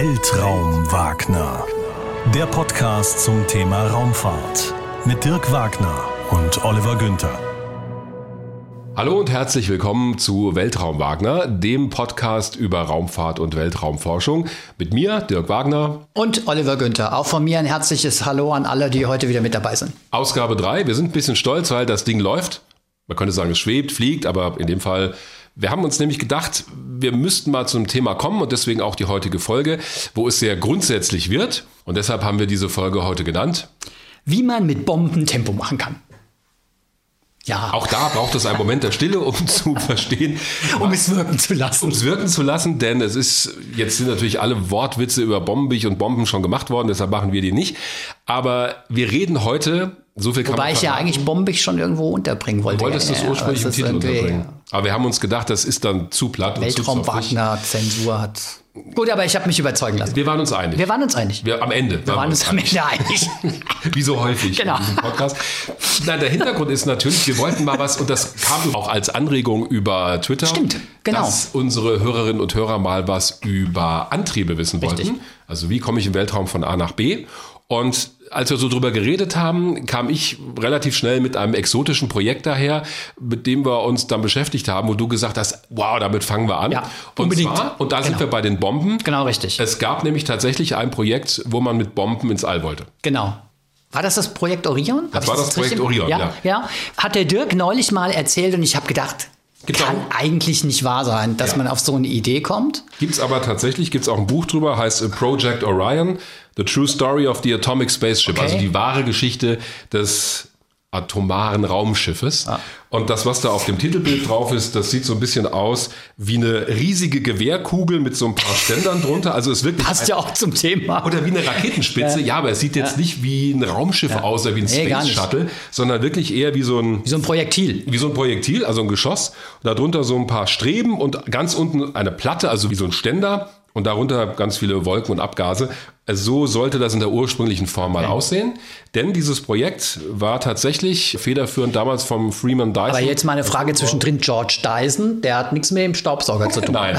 Weltraum Wagner. Der Podcast zum Thema Raumfahrt mit Dirk Wagner und Oliver Günther. Hallo und herzlich willkommen zu Weltraum Wagner, dem Podcast über Raumfahrt und Weltraumforschung. Mit mir, Dirk Wagner. Und Oliver Günther. Auch von mir ein herzliches Hallo an alle, die heute wieder mit dabei sind. Ausgabe 3. Wir sind ein bisschen stolz, weil das Ding läuft. Man könnte sagen, es schwebt, fliegt, aber in dem Fall wir haben uns nämlich gedacht, wir müssten mal zum Thema kommen und deswegen auch die heutige Folge, wo es sehr grundsätzlich wird. Und deshalb haben wir diese Folge heute genannt. Wie man mit Bomben Tempo machen kann. Ja. Auch da braucht es einen Moment der Stille, um zu verstehen. um es wirken zu lassen. Um es wirken zu lassen, denn es ist, jetzt sind natürlich alle Wortwitze über bombig und Bomben schon gemacht worden, deshalb machen wir die nicht. Aber wir reden heute so viel kann Wobei ich ja eigentlich bombig schon irgendwo unterbringen wollte. Du wolltest das ursprünglich im Titel unterbringen. Aber wir haben uns gedacht, das ist dann zu platt. Weltraum Wagner Zensur hat. Gut, aber ich habe mich überzeugen lassen. Wir waren uns einig. Wir waren uns einig. Wir, am Ende. Wir waren uns am Ende einig. Wie so häufig genau. in diesem Podcast. Nein, der Hintergrund ist natürlich, wir wollten mal was, und das kam auch als Anregung über Twitter. Stimmt, genau. Dass unsere Hörerinnen und Hörer mal was über Antriebe wissen Richtig. wollten. Also wie komme ich im Weltraum von A nach B? Und als wir so drüber geredet haben, kam ich relativ schnell mit einem exotischen Projekt daher, mit dem wir uns dann beschäftigt haben, wo du gesagt hast, wow, damit fangen wir an. Ja, unbedingt. Und, zwar, und da genau. sind wir bei den Bomben. Genau, richtig. Es gab nämlich tatsächlich ein Projekt, wo man mit Bomben ins All wollte. Genau. War das das Projekt Orion? Das war das, das Projekt Orion, ja, ja. ja. Hat der Dirk neulich mal erzählt und ich habe gedacht, Gibt's kann auch, eigentlich nicht wahr sein, dass ja. man auf so eine Idee kommt. Gibt es aber tatsächlich, gibt es auch ein Buch drüber, heißt Project Orion. The True Story of the Atomic Spaceship, okay. also die wahre Geschichte des atomaren Raumschiffes. Ah. Und das, was da auf dem Titelbild drauf ist, das sieht so ein bisschen aus wie eine riesige Gewehrkugel mit so ein paar Ständern drunter. Also es wirklich passt ja auch zum Thema. Oder wie eine Raketenspitze. Ja, ja aber es sieht jetzt ja. nicht wie ein Raumschiff ja. aus oder wie ein nee, Space Shuttle, sondern wirklich eher wie so ein wie so ein Projektil. Wie so ein Projektil, also ein Geschoss. Darunter so ein paar Streben und ganz unten eine Platte, also wie so ein Ständer und darunter ganz viele Wolken und Abgase. So sollte das in der ursprünglichen Form mal aussehen. Denn dieses Projekt war tatsächlich federführend damals vom Freeman Dyson. Aber jetzt mal eine Frage zwischendrin. George Dyson, der hat nichts mehr im Staubsauger zu tun. Nein.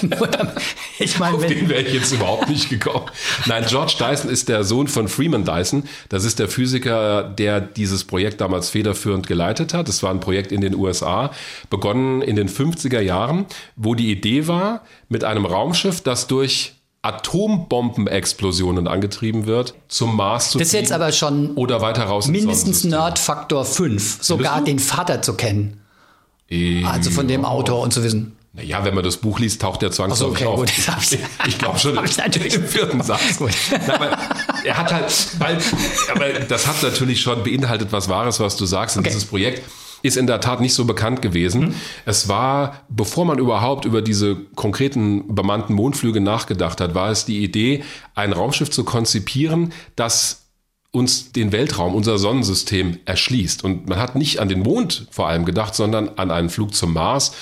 ich meine, Auf den wäre ich jetzt überhaupt nicht gekommen. Nein, George Dyson ist der Sohn von Freeman Dyson. Das ist der Physiker, der dieses Projekt damals federführend geleitet hat. Es war ein Projekt in den USA, begonnen in den 50er Jahren, wo die Idee war, mit einem Raumschiff, das durch Atombombenexplosionen angetrieben wird, zum Mars zu Das ist jetzt aber schon oder weiter raus mindestens Nerdfaktor 5, sogar den Vater zu kennen. E also von dem Autor und zu wissen. Naja, wenn man das Buch liest, taucht der zwangsläufig so, okay, auf. Gut, ich, ich glaube schon ich im vierten Satz. Na, aber er hat halt, weil, aber das hat natürlich schon beinhaltet was Wahres, was du sagst in okay. dieses Projekt ist in der Tat nicht so bekannt gewesen. Mhm. Es war, bevor man überhaupt über diese konkreten bemannten Mondflüge nachgedacht hat, war es die Idee, ein Raumschiff zu konzipieren, das uns den Weltraum, unser Sonnensystem erschließt. Und man hat nicht an den Mond vor allem gedacht, sondern an einen Flug zum Mars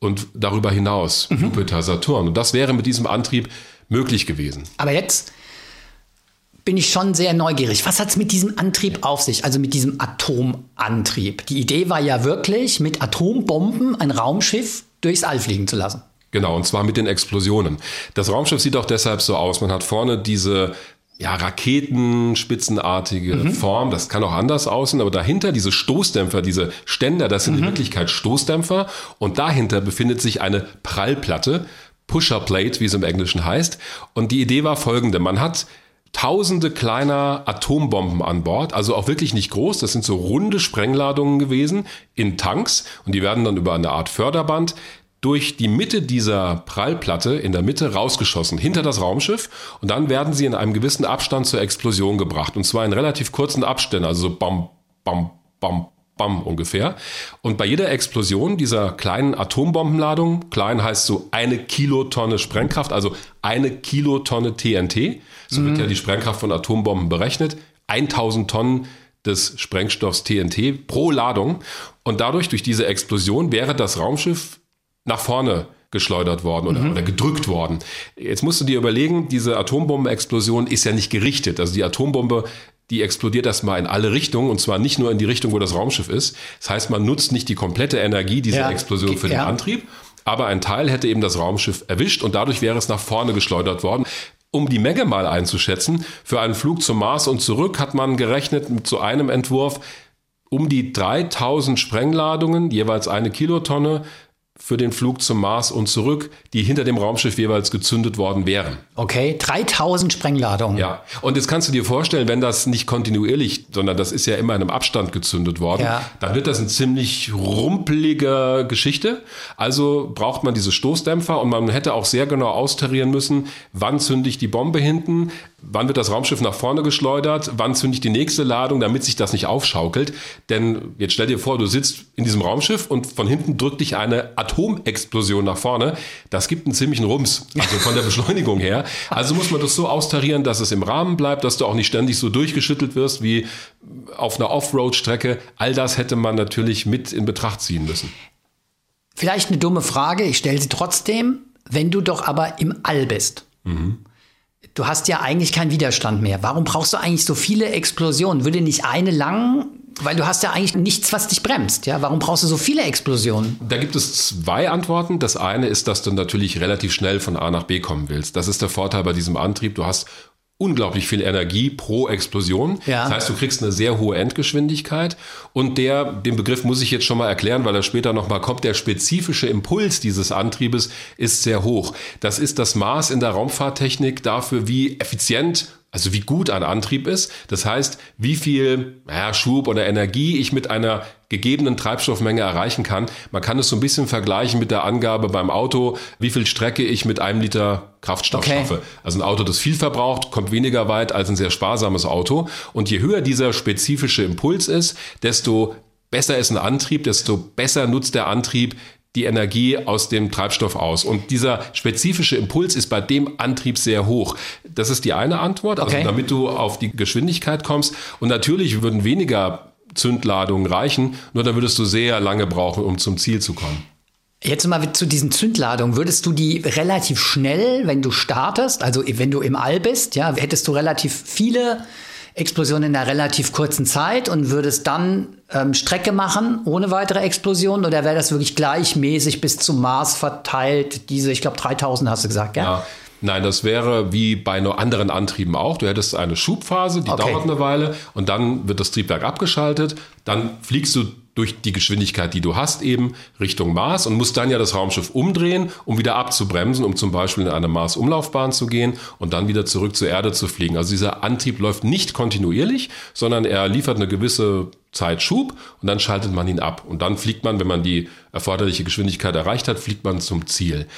und darüber hinaus, mhm. Jupiter, Saturn. Und das wäre mit diesem Antrieb möglich gewesen. Aber jetzt bin ich schon sehr neugierig. Was hat es mit diesem Antrieb auf sich, also mit diesem Atomantrieb? Die Idee war ja wirklich, mit Atombomben ein Raumschiff durchs All fliegen zu lassen. Genau, und zwar mit den Explosionen. Das Raumschiff sieht auch deshalb so aus. Man hat vorne diese ja, raketenspitzenartige mhm. Form. Das kann auch anders aussehen, aber dahinter diese Stoßdämpfer, diese Ständer, das sind mhm. in Wirklichkeit Stoßdämpfer. Und dahinter befindet sich eine Prallplatte, Pusher Plate, wie es im Englischen heißt. Und die Idee war folgende. Man hat tausende kleiner Atombomben an Bord, also auch wirklich nicht groß, das sind so runde Sprengladungen gewesen in Tanks und die werden dann über eine Art Förderband durch die Mitte dieser Prallplatte in der Mitte rausgeschossen, hinter das Raumschiff und dann werden sie in einem gewissen Abstand zur Explosion gebracht und zwar in relativ kurzen Abständen, also so bam, bam, bam, bam ungefähr. Und bei jeder Explosion dieser kleinen Atombombenladung, klein heißt so eine Kilotonne Sprengkraft, also eine Kilotonne TNT, so mhm. wird ja die Sprengkraft von Atombomben berechnet. 1000 Tonnen des Sprengstoffs TNT pro Ladung. Und dadurch, durch diese Explosion, wäre das Raumschiff nach vorne geschleudert worden oder, mhm. oder gedrückt worden. Jetzt musst du dir überlegen, diese Atombombenexplosion ist ja nicht gerichtet. Also die Atombombe, die explodiert erstmal in alle Richtungen und zwar nicht nur in die Richtung, wo das Raumschiff ist. Das heißt, man nutzt nicht die komplette Energie dieser ja. Explosion für ja. den Antrieb, aber ein Teil hätte eben das Raumschiff erwischt und dadurch wäre es nach vorne geschleudert worden. Um die Menge mal einzuschätzen, für einen Flug zum Mars und zurück hat man gerechnet so einem Entwurf um die 3000 Sprengladungen, jeweils eine Kilotonne, für den Flug zum Mars und zurück, die hinter dem Raumschiff jeweils gezündet worden wären. Okay, 3000 Sprengladungen. Ja, und jetzt kannst du dir vorstellen, wenn das nicht kontinuierlich, sondern das ist ja immer in einem Abstand gezündet worden, ja. dann wird das eine ziemlich rumpelige Geschichte. Also braucht man diese Stoßdämpfer und man hätte auch sehr genau austarieren müssen, wann zünde ich die Bombe hinten, Wann wird das Raumschiff nach vorne geschleudert? Wann zünde ich die nächste Ladung, damit sich das nicht aufschaukelt? Denn jetzt stell dir vor, du sitzt in diesem Raumschiff und von hinten drückt dich eine Atomexplosion nach vorne. Das gibt einen ziemlichen Rums, also von der Beschleunigung her. Also muss man das so austarieren, dass es im Rahmen bleibt, dass du auch nicht ständig so durchgeschüttelt wirst wie auf einer Offroad-Strecke. All das hätte man natürlich mit in Betracht ziehen müssen. Vielleicht eine dumme Frage, ich stelle sie trotzdem. Wenn du doch aber im All bist, mhm du hast ja eigentlich keinen Widerstand mehr. Warum brauchst du eigentlich so viele Explosionen? Würde nicht eine lang weil du hast ja eigentlich nichts, was dich bremst. Ja? Warum brauchst du so viele Explosionen? Da gibt es zwei Antworten. Das eine ist, dass du natürlich relativ schnell von A nach B kommen willst. Das ist der Vorteil bei diesem Antrieb. Du hast unglaublich viel Energie pro Explosion. Ja. Das heißt, du kriegst eine sehr hohe Endgeschwindigkeit. Und der, den Begriff muss ich jetzt schon mal erklären, weil er später nochmal kommt. Der spezifische Impuls dieses Antriebes ist sehr hoch. Das ist das Maß in der Raumfahrttechnik dafür, wie effizient also wie gut ein Antrieb ist. Das heißt, wie viel ja, Schub oder Energie ich mit einer gegebenen Treibstoffmenge erreichen kann. Man kann es so ein bisschen vergleichen mit der Angabe beim Auto, wie viel Strecke ich mit einem Liter Kraftstoff okay. schaffe. Also ein Auto, das viel verbraucht, kommt weniger weit als ein sehr sparsames Auto. Und je höher dieser spezifische Impuls ist, desto besser ist ein Antrieb, desto besser nutzt der Antrieb die Energie aus dem Treibstoff aus. Und dieser spezifische Impuls ist bei dem Antrieb sehr hoch. Das ist die eine Antwort, also okay. damit du auf die Geschwindigkeit kommst. Und natürlich würden weniger Zündladungen reichen, nur dann würdest du sehr lange brauchen, um zum Ziel zu kommen. Jetzt mal zu diesen Zündladungen. Würdest du die relativ schnell, wenn du startest, also wenn du im All bist, ja, hättest du relativ viele Explosion in einer relativ kurzen Zeit und würdest dann ähm, Strecke machen ohne weitere Explosionen oder wäre das wirklich gleichmäßig bis zum Mars verteilt? Diese, ich glaube, 3000 hast du gesagt, gell? ja? Nein, das wäre wie bei nur anderen Antrieben auch. Du hättest eine Schubphase, die okay. dauert eine Weile und dann wird das Triebwerk abgeschaltet. Dann fliegst du durch die Geschwindigkeit, die du hast, eben Richtung Mars und musst dann ja das Raumschiff umdrehen, um wieder abzubremsen, um zum Beispiel in eine Mars-Umlaufbahn zu gehen und dann wieder zurück zur Erde zu fliegen. Also dieser Antrieb läuft nicht kontinuierlich, sondern er liefert eine gewisse Zeit Schub und dann schaltet man ihn ab. Und dann fliegt man, wenn man die erforderliche Geschwindigkeit erreicht hat, fliegt man zum Ziel.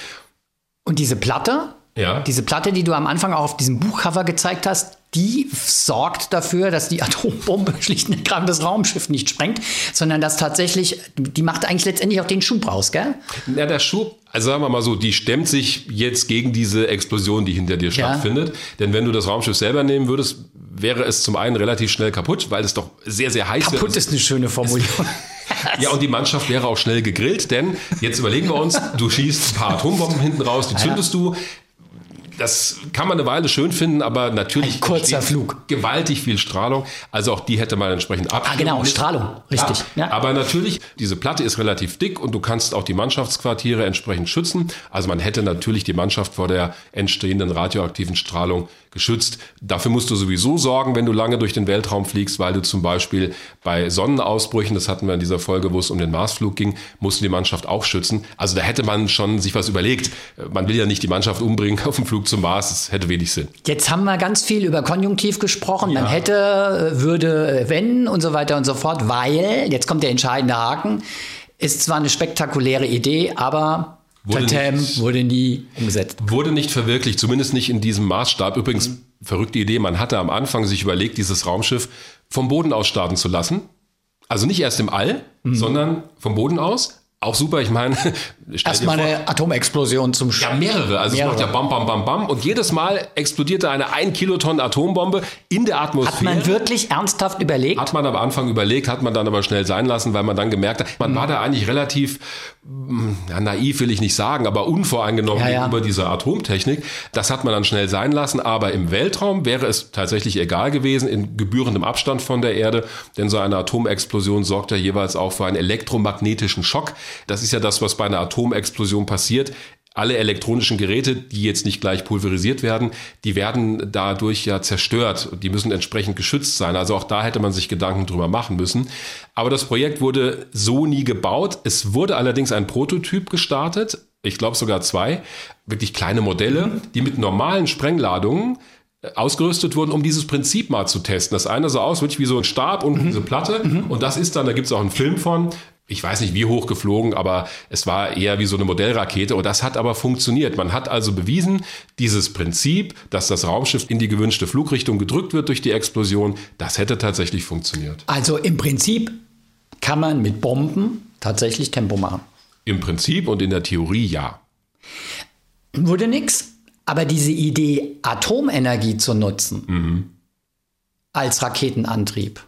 Und diese Platte, ja. Diese Platte, die du am Anfang auch auf diesem Buchcover gezeigt hast, die sorgt dafür, dass die Atombombe schlicht und ergreifend das Raumschiff nicht sprengt, sondern dass tatsächlich, die macht eigentlich letztendlich auch den Schub raus, gell? Ja, der Schub, also sagen wir mal so, die stemmt sich jetzt gegen diese Explosion, die hinter dir ja. stattfindet. Denn wenn du das Raumschiff selber nehmen würdest, wäre es zum einen relativ schnell kaputt, weil es doch sehr, sehr heiß kaputt wäre. Kaputt ist eine schöne Formulierung. Ja, und die Mannschaft wäre auch schnell gegrillt, denn jetzt überlegen wir uns, du schießt ein paar Atombomben hinten raus, die zündest du, das kann man eine Weile schön finden, aber natürlich ein kurzer Flug. gewaltig viel Strahlung. Also auch die hätte man entsprechend ab. Ah, genau, Strahlung, richtig. Ja, ja. Aber natürlich, diese Platte ist relativ dick und du kannst auch die Mannschaftsquartiere entsprechend schützen. Also man hätte natürlich die Mannschaft vor der entstehenden radioaktiven Strahlung geschützt. Dafür musst du sowieso sorgen, wenn du lange durch den Weltraum fliegst, weil du zum Beispiel bei Sonnenausbrüchen, das hatten wir in dieser Folge, wo es um den Marsflug ging, musst du die Mannschaft auch schützen. Also da hätte man schon sich was überlegt. Man will ja nicht die Mannschaft umbringen auf dem Flug zum Mars, das hätte wenig Sinn. Jetzt haben wir ganz viel über Konjunktiv gesprochen. Ja. Man hätte, würde, wenn und so weiter und so fort, weil, jetzt kommt der entscheidende Haken, ist zwar eine spektakuläre Idee, aber Wurde Tatam nicht, wurde nie umgesetzt. Wurde nicht verwirklicht, zumindest nicht in diesem Maßstab. Übrigens, mhm. verrückte Idee, man hatte am Anfang sich überlegt, dieses Raumschiff vom Boden aus starten zu lassen. Also nicht erst im All, mhm. sondern vom Boden aus. Auch super, ich meine. Erstmal eine Atomexplosion zum Schluss. Ja, mehrere. Also mehrere. es macht ja bam, bam, bam, bam. Und jedes Mal explodierte eine 1 Kiloton Atombombe in der Atmosphäre. Hat man wirklich ernsthaft überlegt? Hat man am Anfang überlegt, hat man dann aber schnell sein lassen, weil man dann gemerkt hat, man mhm. war da eigentlich relativ ja, naiv will ich nicht sagen, aber unvoreingenommen ja, ja. gegenüber dieser Atomtechnik. Das hat man dann schnell sein lassen, aber im Weltraum wäre es tatsächlich egal gewesen, in gebührendem Abstand von der Erde, denn so eine Atomexplosion sorgt ja jeweils auch für einen elektromagnetischen Schock. Das ist ja das, was bei einer Atomexplosion passiert, alle elektronischen Geräte, die jetzt nicht gleich pulverisiert werden, die werden dadurch ja zerstört. Die müssen entsprechend geschützt sein. Also auch da hätte man sich Gedanken drüber machen müssen. Aber das Projekt wurde so nie gebaut. Es wurde allerdings ein Prototyp gestartet. Ich glaube sogar zwei. Wirklich kleine Modelle, die mit normalen Sprengladungen äh, ausgerüstet wurden, um dieses Prinzip mal zu testen. Das eine sah aus wirklich wie so ein Stab und mhm. diese Platte. Mhm. Und das ist dann, da gibt es auch einen Film von, ich weiß nicht wie hoch geflogen, aber es war eher wie so eine Modellrakete und das hat aber funktioniert. Man hat also bewiesen, dieses Prinzip, dass das Raumschiff in die gewünschte Flugrichtung gedrückt wird durch die Explosion, das hätte tatsächlich funktioniert. Also im Prinzip kann man mit Bomben tatsächlich Tempo machen. Im Prinzip und in der Theorie ja. Wurde nix, aber diese Idee, Atomenergie zu nutzen mhm. als Raketenantrieb,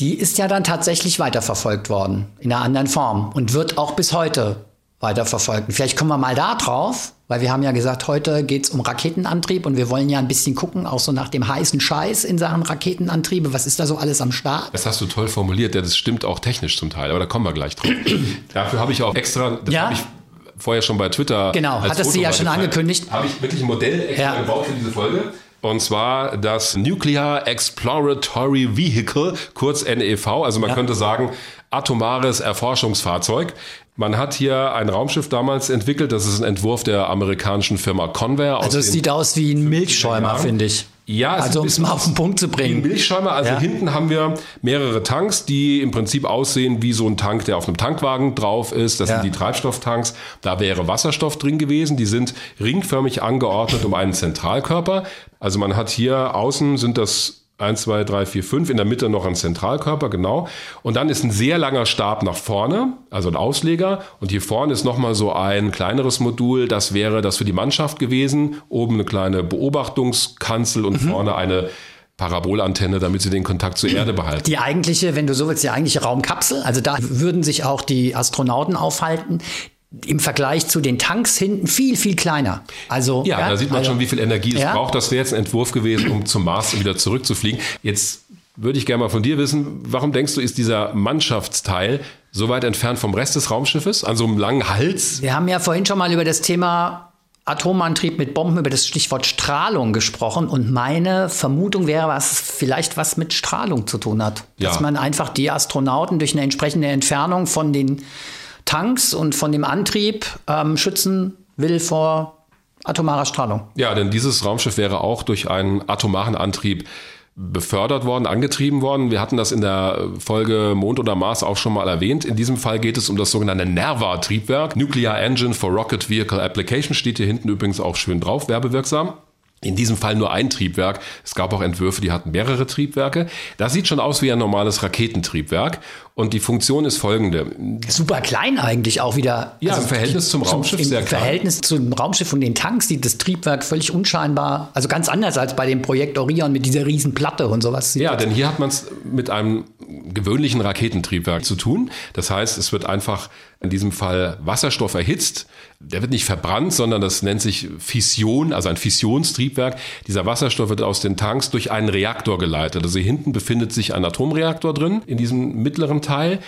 die ist ja dann tatsächlich weiterverfolgt worden, in einer anderen Form und wird auch bis heute weiterverfolgt. Vielleicht kommen wir mal da drauf, weil wir haben ja gesagt, heute geht es um Raketenantrieb und wir wollen ja ein bisschen gucken, auch so nach dem heißen Scheiß in Sachen Raketenantriebe. Was ist da so alles am Start? Das hast du toll formuliert, ja, das stimmt auch technisch zum Teil, aber da kommen wir gleich drauf. Dafür habe ich auch extra, das ja? habe ich vorher schon bei Twitter. Genau, hattest du ja schon angekündigt. Habe ich wirklich ein Modell extra ja. gebaut für diese Folge. Und zwar das Nuclear Exploratory Vehicle, kurz NEV. Also man ja. könnte sagen, atomares Erforschungsfahrzeug. Man hat hier ein Raumschiff damals entwickelt. Das ist ein Entwurf der amerikanischen Firma Convair. Also es sieht aus wie ein Milchschäumer, finde ich. Ja, also um es mal auf den Punkt zu bringen. Milchschäumer, also ja. hinten haben wir mehrere Tanks, die im Prinzip aussehen wie so ein Tank, der auf einem Tankwagen drauf ist. Das ja. sind die Treibstofftanks. Da wäre Wasserstoff drin gewesen. Die sind ringförmig angeordnet um einen Zentralkörper. Also man hat hier außen sind das 1, 2, 3, 4, 5, in der Mitte noch ein Zentralkörper, genau. Und dann ist ein sehr langer Stab nach vorne, also ein Ausleger. Und hier vorne ist nochmal so ein kleineres Modul, das wäre das für die Mannschaft gewesen. Oben eine kleine Beobachtungskanzel und mhm. vorne eine Parabolantenne, damit sie den Kontakt zur Erde behalten. Die eigentliche, wenn du so willst, die eigentliche Raumkapsel, also da würden sich auch die Astronauten aufhalten im Vergleich zu den Tanks hinten viel, viel kleiner. Also, ja, ja da sieht man also, schon, wie viel Energie es ja. braucht. Das wäre jetzt ein Entwurf gewesen, um zum Mars wieder zurückzufliegen. Jetzt würde ich gerne mal von dir wissen, warum denkst du, ist dieser Mannschaftsteil so weit entfernt vom Rest des Raumschiffes, an so einem langen Hals? Wir haben ja vorhin schon mal über das Thema Atomantrieb mit Bomben, über das Stichwort Strahlung gesprochen und meine Vermutung wäre, was vielleicht was mit Strahlung zu tun hat. Ja. Dass man einfach die Astronauten durch eine entsprechende Entfernung von den Tanks und von dem Antrieb ähm, schützen will vor atomarer Strahlung. Ja, denn dieses Raumschiff wäre auch durch einen atomaren Antrieb befördert worden, angetrieben worden. Wir hatten das in der Folge Mond oder Mars auch schon mal erwähnt. In diesem Fall geht es um das sogenannte NERVA-Triebwerk. Nuclear Engine for Rocket Vehicle Application steht hier hinten übrigens auch schön drauf, werbewirksam. In diesem Fall nur ein Triebwerk. Es gab auch Entwürfe, die hatten mehrere Triebwerke. Das sieht schon aus wie ein normales Raketentriebwerk. Und die Funktion ist folgende. Super klein eigentlich auch wieder. Ja, also im Verhältnis zum Raumschiff zum, sehr klein. Im Verhältnis zum Raumschiff und den Tanks sieht das Triebwerk völlig unscheinbar, also ganz anders als bei dem Projekt Orion mit dieser riesen Platte und sowas. Ja, denn hier hat man es mit einem gewöhnlichen Raketentriebwerk zu tun. Das heißt, es wird einfach in diesem Fall Wasserstoff erhitzt. Der wird nicht verbrannt, sondern das nennt sich Fission, also ein Fissionstriebwerk. Dieser Wasserstoff wird aus den Tanks durch einen Reaktor geleitet. Also hier hinten befindet sich ein Atomreaktor drin, in diesem mittleren Teil.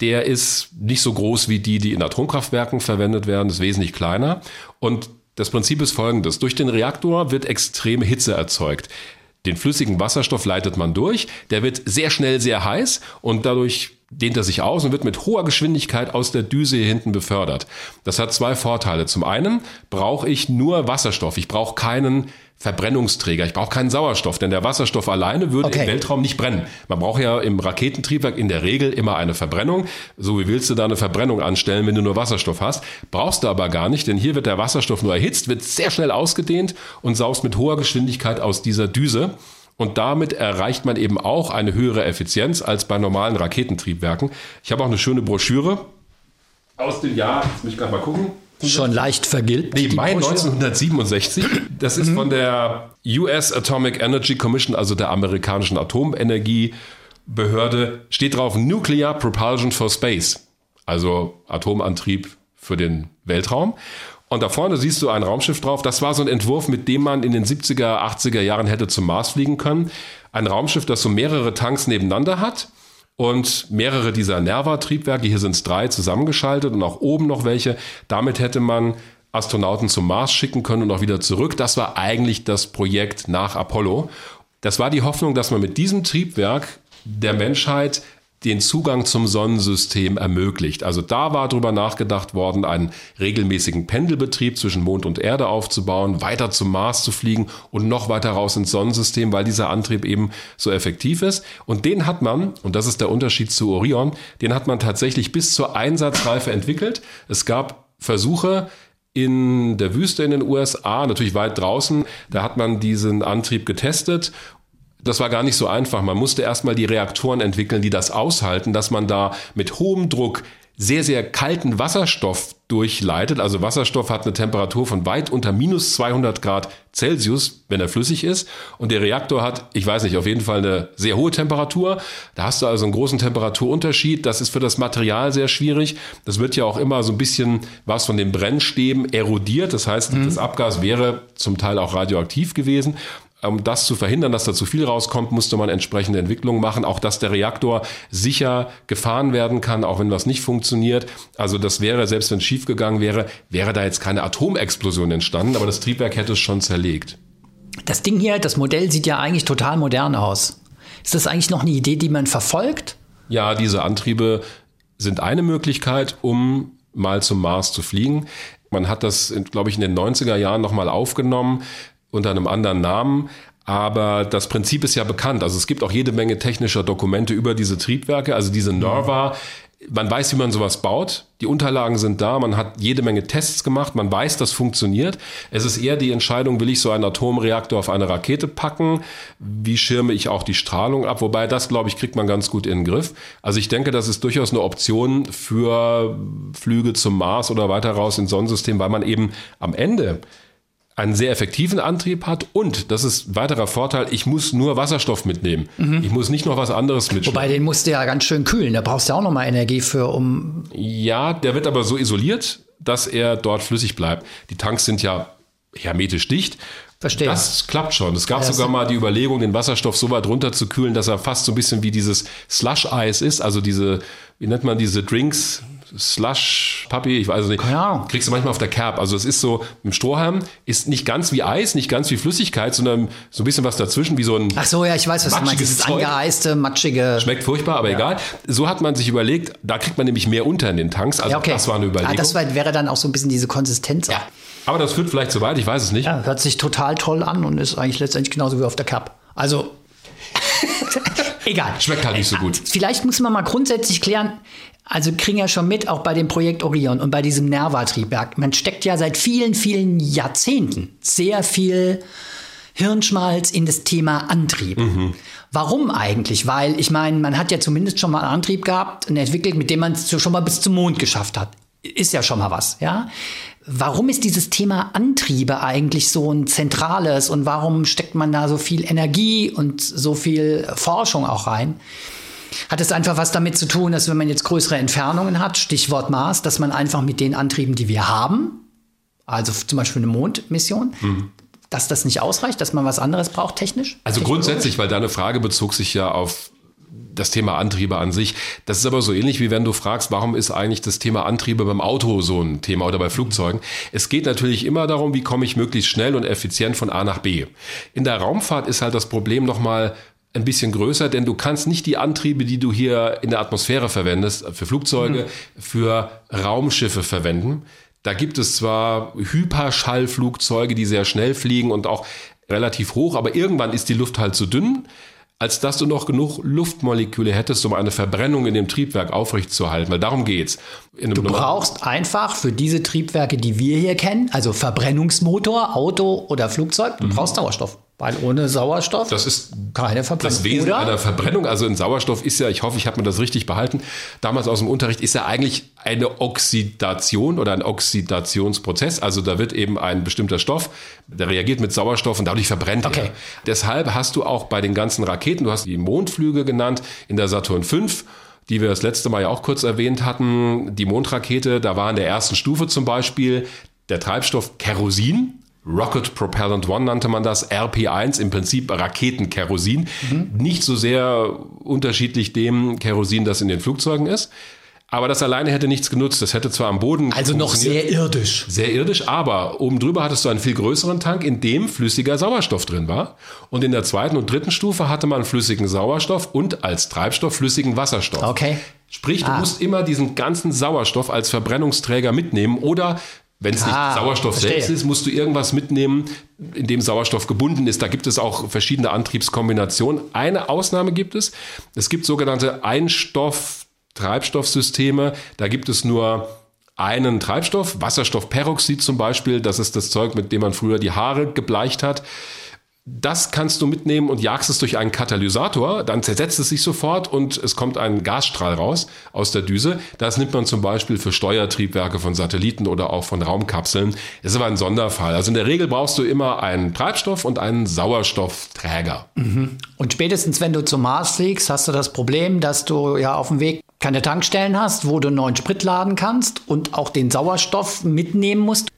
Der ist nicht so groß wie die, die in Atomkraftwerken verwendet werden, ist wesentlich kleiner. Und das Prinzip ist folgendes. Durch den Reaktor wird extreme Hitze erzeugt. Den flüssigen Wasserstoff leitet man durch, der wird sehr schnell sehr heiß und dadurch dehnt er sich aus und wird mit hoher Geschwindigkeit aus der Düse hier hinten befördert. Das hat zwei Vorteile. Zum einen brauche ich nur Wasserstoff. Ich brauche keinen Verbrennungsträger. Ich brauche keinen Sauerstoff, denn der Wasserstoff alleine würde okay. im Weltraum nicht brennen. Man braucht ja im Raketentriebwerk in der Regel immer eine Verbrennung. So wie willst du da eine Verbrennung anstellen, wenn du nur Wasserstoff hast? Brauchst du aber gar nicht, denn hier wird der Wasserstoff nur erhitzt, wird sehr schnell ausgedehnt und saust mit hoher Geschwindigkeit aus dieser Düse. Und damit erreicht man eben auch eine höhere Effizienz als bei normalen Raketentriebwerken. Ich habe auch eine schöne Broschüre aus dem Jahr, jetzt muss ich gerade mal gucken. Schon leicht vergilbt. Nee, Mai 1967. Das ist mhm. von der US Atomic Energy Commission, also der amerikanischen Atomenergiebehörde. Steht drauf Nuclear Propulsion for Space. Also Atomantrieb für den Weltraum. Und da vorne siehst du ein Raumschiff drauf. Das war so ein Entwurf, mit dem man in den 70er, 80er Jahren hätte zum Mars fliegen können. Ein Raumschiff, das so mehrere Tanks nebeneinander hat und mehrere dieser Nerva-Triebwerke, hier sind es drei, zusammengeschaltet und auch oben noch welche. Damit hätte man Astronauten zum Mars schicken können und auch wieder zurück. Das war eigentlich das Projekt nach Apollo. Das war die Hoffnung, dass man mit diesem Triebwerk der Menschheit den Zugang zum Sonnensystem ermöglicht. Also da war darüber nachgedacht worden, einen regelmäßigen Pendelbetrieb zwischen Mond und Erde aufzubauen, weiter zum Mars zu fliegen und noch weiter raus ins Sonnensystem, weil dieser Antrieb eben so effektiv ist. Und den hat man, und das ist der Unterschied zu Orion, den hat man tatsächlich bis zur Einsatzreife entwickelt. Es gab Versuche, in der Wüste in den USA, natürlich weit draußen, da hat man diesen Antrieb getestet das war gar nicht so einfach. Man musste erstmal die Reaktoren entwickeln, die das aushalten, dass man da mit hohem Druck sehr, sehr kalten Wasserstoff durchleitet. Also Wasserstoff hat eine Temperatur von weit unter minus 200 Grad Celsius, wenn er flüssig ist. Und der Reaktor hat, ich weiß nicht, auf jeden Fall eine sehr hohe Temperatur. Da hast du also einen großen Temperaturunterschied. Das ist für das Material sehr schwierig. Das wird ja auch immer so ein bisschen was von den Brennstäben erodiert. Das heißt, mhm. das Abgas wäre zum Teil auch radioaktiv gewesen. Um das zu verhindern, dass da zu viel rauskommt, musste man entsprechende Entwicklungen machen. Auch dass der Reaktor sicher gefahren werden kann, auch wenn was nicht funktioniert. Also das wäre, selbst wenn es schiefgegangen wäre, wäre da jetzt keine Atomexplosion entstanden, aber das Triebwerk hätte es schon zerlegt. Das Ding hier, das Modell sieht ja eigentlich total modern aus. Ist das eigentlich noch eine Idee, die man verfolgt? Ja, diese Antriebe sind eine Möglichkeit, um mal zum Mars zu fliegen. Man hat das, glaube ich, in den 90er Jahren nochmal aufgenommen unter einem anderen Namen. Aber das Prinzip ist ja bekannt. Also es gibt auch jede Menge technischer Dokumente über diese Triebwerke. Also diese Nerva, man weiß, wie man sowas baut. Die Unterlagen sind da. Man hat jede Menge Tests gemacht. Man weiß, das funktioniert. Es ist eher die Entscheidung, will ich so einen Atomreaktor auf eine Rakete packen? Wie schirme ich auch die Strahlung ab? Wobei das, glaube ich, kriegt man ganz gut in den Griff. Also ich denke, das ist durchaus eine Option für Flüge zum Mars oder weiter raus ins Sonnensystem, weil man eben am Ende einen sehr effektiven Antrieb hat und, das ist ein weiterer Vorteil, ich muss nur Wasserstoff mitnehmen. Mhm. Ich muss nicht noch was anderes mitnehmen. Wobei, den musst du ja ganz schön kühlen, da brauchst du auch noch mal Energie für, um... Ja, der wird aber so isoliert, dass er dort flüssig bleibt. Die Tanks sind ja hermetisch dicht. Verstehe. Das klappt schon. Es gab ja, sogar mal die Überlegung, den Wasserstoff so weit runter zu kühlen, dass er fast so ein bisschen wie dieses Slush-Eis ist, also diese, wie nennt man diese Drinks, Slush Puppy, ich weiß es nicht. Ja. Kriegst du manchmal auf der Cap. Also es ist so, im Strohhalm ist nicht ganz wie Eis, nicht ganz wie Flüssigkeit, sondern so ein bisschen was dazwischen, wie so ein. Ach so, ja, ich weiß, was du meinst. Dieses Zeug. angeeiste, matschige. Schmeckt furchtbar, aber ja. egal. So hat man sich überlegt, da kriegt man nämlich mehr unter in den Tanks. Also ja, okay. das war eine Überlegung. Ah, das wäre dann auch so ein bisschen diese Konsistenz. Ja. Aber das führt vielleicht zu weit, ich weiß es nicht. Ja, hört sich total toll an und ist eigentlich letztendlich genauso wie auf der Cap. Also. Egal. Schmeckt halt nicht so gut. Vielleicht muss man mal grundsätzlich klären, also kriegen ja schon mit, auch bei dem Projekt Orion und bei diesem Nerva-Triebwerk. Man steckt ja seit vielen, vielen Jahrzehnten sehr viel Hirnschmalz in das Thema Antrieb. Mhm. Warum eigentlich? Weil ich meine, man hat ja zumindest schon mal einen Antrieb gehabt und entwickelt, mit dem man es schon mal bis zum Mond geschafft hat. Ist ja schon mal was, ja. Warum ist dieses Thema Antriebe eigentlich so ein zentrales und warum steckt man da so viel Energie und so viel Forschung auch rein? Hat es einfach was damit zu tun, dass wenn man jetzt größere Entfernungen hat, Stichwort Mars, dass man einfach mit den Antrieben, die wir haben, also zum Beispiel eine Mondmission, mhm. dass das nicht ausreicht, dass man was anderes braucht technisch? Also grundsätzlich, weil deine Frage bezog sich ja auf das Thema Antriebe an sich. Das ist aber so ähnlich wie wenn du fragst, warum ist eigentlich das Thema Antriebe beim Auto so ein Thema oder bei Flugzeugen? Es geht natürlich immer darum, wie komme ich möglichst schnell und effizient von A nach B. In der Raumfahrt ist halt das Problem nochmal ein bisschen größer, denn du kannst nicht die Antriebe, die du hier in der Atmosphäre verwendest, für Flugzeuge, mhm. für Raumschiffe verwenden. Da gibt es zwar Hyperschallflugzeuge, die sehr schnell fliegen und auch relativ hoch, aber irgendwann ist die Luft halt zu dünn, als dass du noch genug Luftmoleküle hättest, um eine Verbrennung in dem Triebwerk aufrechtzuerhalten, weil darum geht's. du brauchst einfach für diese Triebwerke, die wir hier kennen, also Verbrennungsmotor, Auto oder Flugzeug, du mhm. brauchst Sauerstoff. Weil ohne Sauerstoff das ist keine Verbrennung. Das Wesen oder? einer Verbrennung, also in Sauerstoff ist ja, ich hoffe, ich habe mir das richtig behalten, damals aus dem Unterricht, ist ja eigentlich eine Oxidation oder ein Oxidationsprozess. Also da wird eben ein bestimmter Stoff, der reagiert mit Sauerstoff und dadurch verbrennt okay. er. Deshalb hast du auch bei den ganzen Raketen, du hast die Mondflüge genannt, in der Saturn V, die wir das letzte Mal ja auch kurz erwähnt hatten, die Mondrakete, da war in der ersten Stufe zum Beispiel der Treibstoff Kerosin Rocket Propellant One nannte man das, RP1, im Prinzip Raketenkerosin. Mhm. Nicht so sehr unterschiedlich dem Kerosin, das in den Flugzeugen ist. Aber das alleine hätte nichts genutzt. Das hätte zwar am Boden. Also noch sehr irdisch. Sehr irdisch, aber oben drüber hattest du einen viel größeren Tank, in dem flüssiger Sauerstoff drin war. Und in der zweiten und dritten Stufe hatte man flüssigen Sauerstoff und als Treibstoff flüssigen Wasserstoff. Okay. Sprich, du ah. musst immer diesen ganzen Sauerstoff als Verbrennungsträger mitnehmen oder wenn es ah, nicht Sauerstoff verstehe. selbst ist, musst du irgendwas mitnehmen, in dem Sauerstoff gebunden ist. Da gibt es auch verschiedene Antriebskombinationen. Eine Ausnahme gibt es. Es gibt sogenannte Einstoff- Treibstoffsysteme. Da gibt es nur einen Treibstoff, Wasserstoffperoxid zum Beispiel. Das ist das Zeug, mit dem man früher die Haare gebleicht hat. Das kannst du mitnehmen und jagst es durch einen Katalysator, dann zersetzt es sich sofort und es kommt ein Gasstrahl raus aus der Düse. Das nimmt man zum Beispiel für Steuertriebwerke von Satelliten oder auch von Raumkapseln. Das ist aber ein Sonderfall. Also in der Regel brauchst du immer einen Treibstoff und einen Sauerstoffträger. Mhm. Und spätestens wenn du zum Mars fliegst, hast du das Problem, dass du ja auf dem Weg keine Tankstellen hast, wo du neuen Sprit laden kannst und auch den Sauerstoff mitnehmen musst.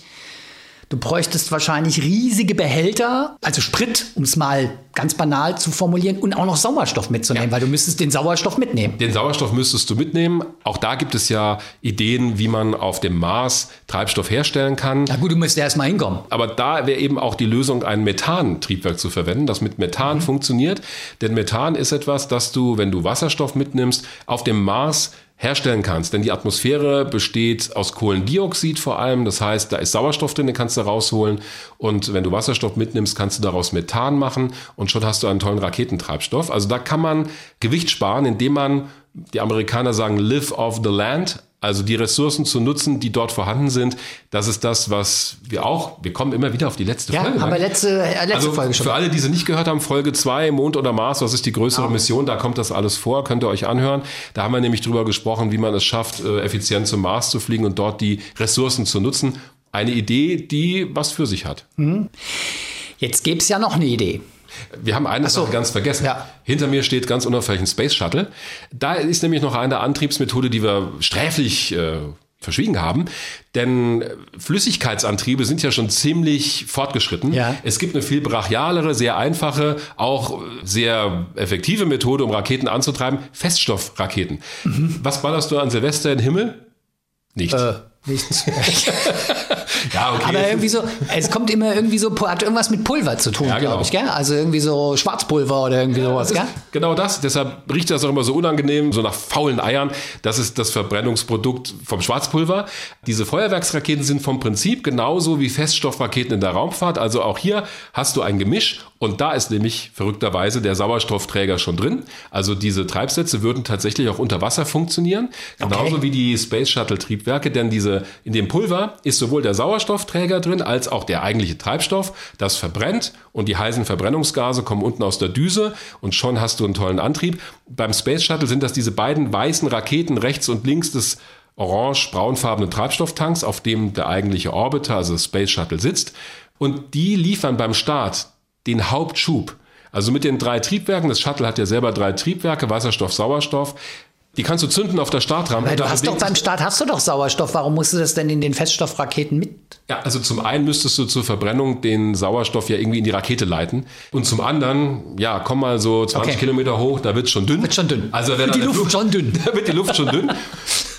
Du bräuchtest wahrscheinlich riesige Behälter, also Sprit, um es mal ganz banal zu formulieren, und auch noch Sauerstoff mitzunehmen, ja. weil du müsstest den Sauerstoff mitnehmen. Den Sauerstoff müsstest du mitnehmen. Auch da gibt es ja Ideen, wie man auf dem Mars Treibstoff herstellen kann. Na gut, du müsstest erst mal hinkommen. Aber da wäre eben auch die Lösung, ein Methantriebwerk zu verwenden, das mit Methan mhm. funktioniert. Denn Methan ist etwas, das du, wenn du Wasserstoff mitnimmst, auf dem Mars herstellen kannst. Denn die Atmosphäre besteht aus Kohlendioxid vor allem. Das heißt, da ist Sauerstoff drin, den kannst du rausholen. Und wenn du Wasserstoff mitnimmst, kannst du daraus Methan machen und schon hast du einen tollen Raketentreibstoff. Also da kann man Gewicht sparen, indem man, die Amerikaner sagen, live off the land, also die Ressourcen zu nutzen, die dort vorhanden sind, das ist das, was wir auch, wir kommen immer wieder auf die letzte ja, Folge. Ja, aber letzte, äh, letzte also Folge schon. Für alle, die sie nicht gehört haben, Folge 2, Mond oder Mars, was ist die größere ja. Mission, da kommt das alles vor, könnt ihr euch anhören. Da haben wir nämlich drüber gesprochen, wie man es schafft, äh, effizient zum Mars zu fliegen und dort die Ressourcen zu nutzen. Eine Idee, die was für sich hat. Mhm. Jetzt gäbe es ja noch eine Idee. Wir haben eine so. Sache ganz vergessen. Ja. Hinter mir steht ganz unauffällig ein Space Shuttle. Da ist nämlich noch eine Antriebsmethode, die wir sträflich äh, verschwiegen haben. Denn Flüssigkeitsantriebe sind ja schon ziemlich fortgeschritten. Ja. Es gibt eine viel brachialere, sehr einfache, auch sehr effektive Methode, um Raketen anzutreiben. Feststoffraketen. Mhm. Was ballerst du an Silvester in den Himmel? Nichts. Äh, nichts. ja, okay. Aber irgendwie so, es kommt immer irgendwie so, hat irgendwas mit Pulver zu tun, ja, genau. glaube ich, gell? Also irgendwie so Schwarzpulver oder irgendwie ja, sowas, gell? Genau das. Deshalb riecht das auch immer so unangenehm, so nach faulen Eiern. Das ist das Verbrennungsprodukt vom Schwarzpulver. Diese Feuerwerksraketen sind vom Prinzip genauso wie Feststoffraketen in der Raumfahrt. Also auch hier hast du ein Gemisch und da ist nämlich verrückterweise der Sauerstoffträger schon drin. Also diese Treibsätze würden tatsächlich auch unter Wasser funktionieren. Genauso okay. wie die Space Shuttle Triebwerke, denn diese, in dem Pulver ist sowohl der Sauerstoffträger drin als auch der eigentliche Treibstoff. Das verbrennt und die heißen Verbrennungsgase kommen unten aus der Düse und schon hast du einen tollen Antrieb. Beim Space Shuttle sind das diese beiden weißen Raketen rechts und links des orange-braunfarbenen Treibstofftanks, auf dem der eigentliche Orbiter, also Space Shuttle, sitzt. Und die liefern beim Start den Hauptschub. Also mit den drei Triebwerken, das Shuttle hat ja selber drei Triebwerke, Wasserstoff, Sauerstoff. Die kannst du zünden auf der Startrampe. Du hast doch beim Start hast du doch Sauerstoff. Warum musst du das denn in den Feststoffraketen mit? Ja, also zum einen müsstest du zur Verbrennung den Sauerstoff ja irgendwie in die Rakete leiten. Und zum anderen, ja, komm mal so 20 okay. Kilometer hoch, da wird's schon dünn. Wird schon dünn. Also wird die Luft Flug, schon dünn. Da wird die Luft schon dünn.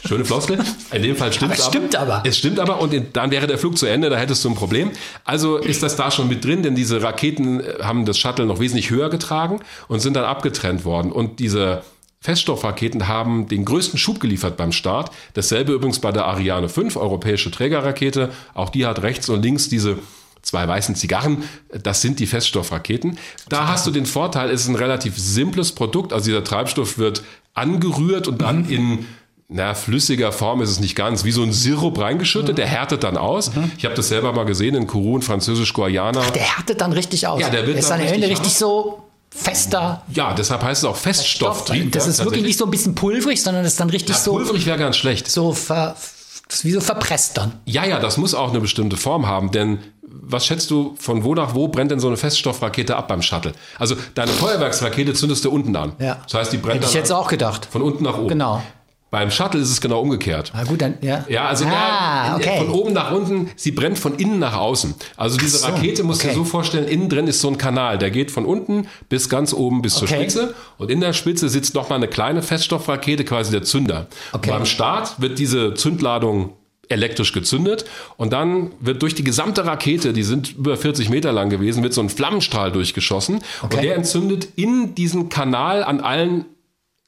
Schöne Floskel. In dem Fall stimmt es. Stimmt aber. Es stimmt aber und dann wäre der Flug zu Ende, da hättest du ein Problem. Also ist das da schon mit drin, denn diese Raketen haben das Shuttle noch wesentlich höher getragen und sind dann abgetrennt worden. Und diese Feststoffraketen haben den größten Schub geliefert beim Start. Dasselbe übrigens bei der Ariane 5, europäische Trägerrakete. Auch die hat rechts und links diese zwei weißen Zigarren. Das sind die Feststoffraketen. Da hast du den Vorteil, es ist ein relativ simples Produkt. Also dieser Treibstoff wird angerührt und dann in na, flüssiger Form ist es nicht ganz, wie so ein Sirup reingeschüttet, mhm. der härtet dann aus. Mhm. Ich habe das selber mal gesehen in Kurun, französisch-Guayana. Der härtet dann richtig aus. Ja, der wird ist dann, dann richtig, richtig so fester. Ja, deshalb heißt es auch Feststoff. Das ist wirklich nicht so ein bisschen pulverig, sondern das ist dann richtig ja, so. Pulverig wäre ganz schlecht. So ver, das ist wie so verpresst dann. Ja, ja, das muss auch eine bestimmte Form haben, denn was schätzt du, von wo nach wo brennt denn so eine Feststoffrakete ab beim Shuttle? Also deine Feuerwerksrakete zündest du unten an. Ja. Das heißt, die brennt Hätte ich jetzt auch gedacht. Von unten nach oben. Genau. Beim Shuttle ist es genau umgekehrt. Na gut, dann, ja. Ja, also ah, der, okay. von oben nach unten, sie brennt von innen nach außen. Also diese so, Rakete musst du okay. dir so vorstellen, innen drin ist so ein Kanal, der geht von unten bis ganz oben bis zur Okay. Spitze und in der Spitze sitzt nochmal eine kleine Feststoffrakete, quasi der Zünder. Okay. Beim Start wird diese Zündladung elektrisch gezündet und dann wird durch die gesamte Rakete, die sind über 40 Meter lang gewesen, wird so ein Flammenstrahl durchgeschossen und der entzündet in diesen Kanal an allen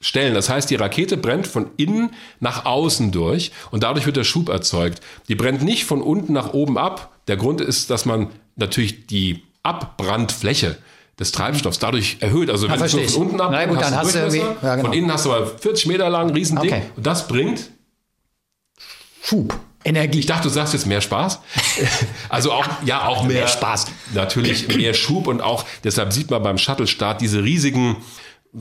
Stellen. Das heißt, die Rakete brennt von innen nach außen durch und dadurch wird der Schub erzeugt. Die brennt nicht von unten nach oben ab. Der Grund ist, dass man natürlich die Abbrandfläche des Treibstoffs dadurch erhöht. Also wenn verstehe ich. von unten abbrennt, gut, dann hast hast du du Durchmesser. ja, genau. Von innen hast du aber 40 Meter lang Riesending. Okay. Und das bringt, Schub, Energie. ich dachte, du sagst jetzt mehr Spaß. Also auch, ja, auch mehr, Mehr Spaß. Natürlich mehr Schub und auch, deshalb sieht man beim Shuttle-Start diese riesigen,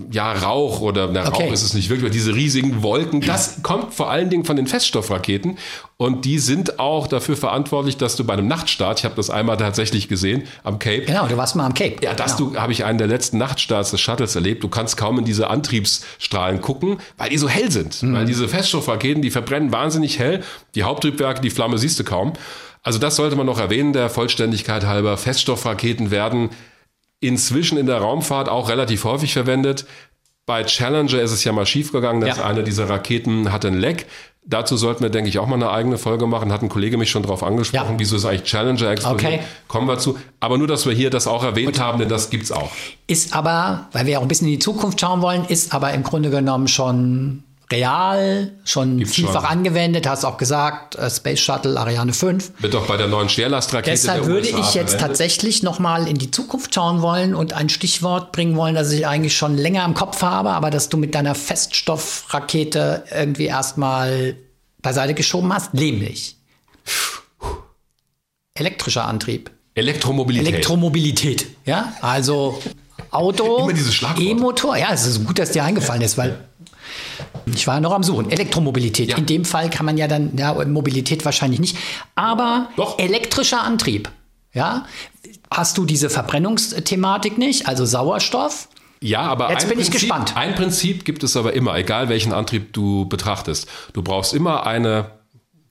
ja, Rauch oder, na, Okay. Rauch ist es nicht wirklich, aber diese riesigen Wolken. Das kommt vor allen Dingen von den Feststoffraketen und die sind auch dafür verantwortlich, dass du bei einem Nachtstart, ich habe das einmal tatsächlich gesehen am Cape, Genau, du warst mal am Cape. ja, das genau. du habe ich einen der letzten Nachtstarts des Shuttles erlebt. Du kannst kaum in diese Antriebsstrahlen gucken, weil die so hell sind. Mhm. Weil diese Feststoffraketen, die verbrennen wahnsinnig hell. Die Haupttriebwerke, die Flamme siehst du kaum. Also das sollte man noch erwähnen, der Vollständigkeit halber. Feststoffraketen werden inzwischen in der Raumfahrt auch relativ häufig verwendet. Bei Challenger ist es ja mal schiefgegangen, dass Ja. eine dieser Raketen hatte ein Leck. Dazu sollten wir, denke ich, auch mal eine eigene Folge machen. Hat ein Kollege mich schon drauf angesprochen. Ja. Wieso ist eigentlich Challenger explodiert? Okay. Kommen wir zu. Aber nur, dass wir hier das auch erwähnt haben, denn das gibt's auch. Ist aber, weil wir auch ein bisschen in die Zukunft schauen wollen, ist aber im Grunde genommen schon real, schon Gibt's vielfach schon. angewendet, hast auch gesagt, äh, Space Shuttle Ariane 5. Wird doch bei der neuen Schwerlastrakete Deshalb würde USA ich jetzt verwendet. tatsächlich nochmal in die Zukunft schauen wollen und ein Stichwort bringen wollen, das ich eigentlich schon länger im Kopf habe, aber dass du mit deiner Feststoffrakete irgendwie erstmal beiseite geschoben hast, nämlich elektrischer Antrieb. Elektromobilität. Elektromobilität, ja, also Auto. E-Motor, ja, es ist gut, dass dir eingefallen ist, weil ich war noch am Suchen. Elektromobilität. Ja. In dem Fall kann man ja dann, ja, Mobilität wahrscheinlich nicht, aber Doch. elektrischer Antrieb, ja. Hast du diese Verbrennungsthematik nicht, also Sauerstoff? ja, aber Jetzt ein bin ich Prinzip, gespannt. Ein Prinzip gibt es aber immer, egal welchen Antrieb du betrachtest. Du brauchst immer eine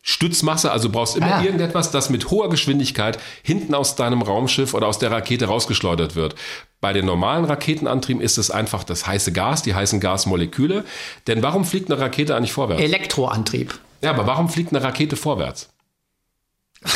Stützmasse, also du brauchst immer Ah. irgendetwas, das mit hoher Geschwindigkeit hinten aus deinem Raumschiff oder aus der Rakete rausgeschleudert wird. Bei den normalen Raketenantrieben ist es einfach das heiße Gas, die heißen Gasmoleküle. Denn warum fliegt eine Rakete eigentlich vorwärts? Elektroantrieb. ja, aber warum fliegt eine Rakete vorwärts?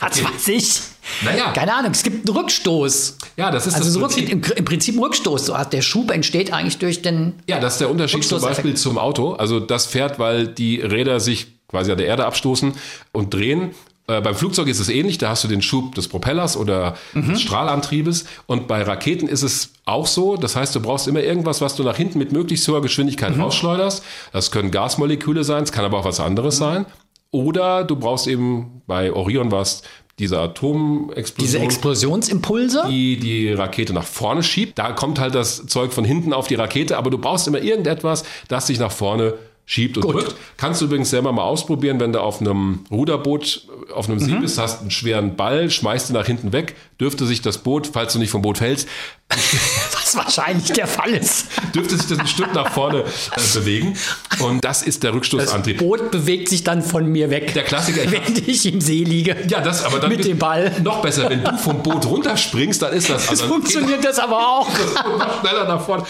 Was weiß ich? Naja. Keine Ahnung, es gibt einen Rückstoß. Ja, das ist Also das Prinzip. Rück, im, im Prinzip ein Rückstoß. So, Der Schub entsteht eigentlich durch den. Ja, das ist der Unterschied zum. Beispiel zum Auto. Also das fährt, weil die Räder sich quasi an der Erde abstoßen und drehen. Äh, beim Flugzeug ist es ähnlich, da hast du den Schub des Propellers oder des Strahlantriebes. Und bei Raketen ist es auch so. Das heißt, du brauchst immer irgendwas, was du nach hinten mit möglichst hoher Geschwindigkeit rausschleuderst. Das können Gasmoleküle sein, es kann aber auch was anderes sein. Oder du brauchst eben, bei Orion war es diese Diese Atomexplosion Explosionsimpulse. die die Rakete nach vorne schiebt. Da kommt halt das Zeug von hinten auf die Rakete, aber du brauchst immer irgendetwas, das dich nach vorne schiebt und Gut. drückt. Kannst du übrigens selber mal ausprobieren, wenn du auf einem Ruderboot, auf einem Mhm. See bist, hast einen schweren Ball, schmeißt ihn nach hinten weg, dürfte sich das Boot, falls du nicht vom Boot fällst, Was wahrscheinlich der Fall ist. dürfte sich das ein Stück nach vorne äh, bewegen. Und das ist der Das Rückstoßantrieb. Boot bewegt sich dann von mir weg. Der Klassiker. Wenn ich im See liege. ja, das aber dann Mit dem Ball. Noch besser, wenn du vom Boot runterspringst, dann ist das. Das Also, funktioniert das aber auch. das schneller nach vorne.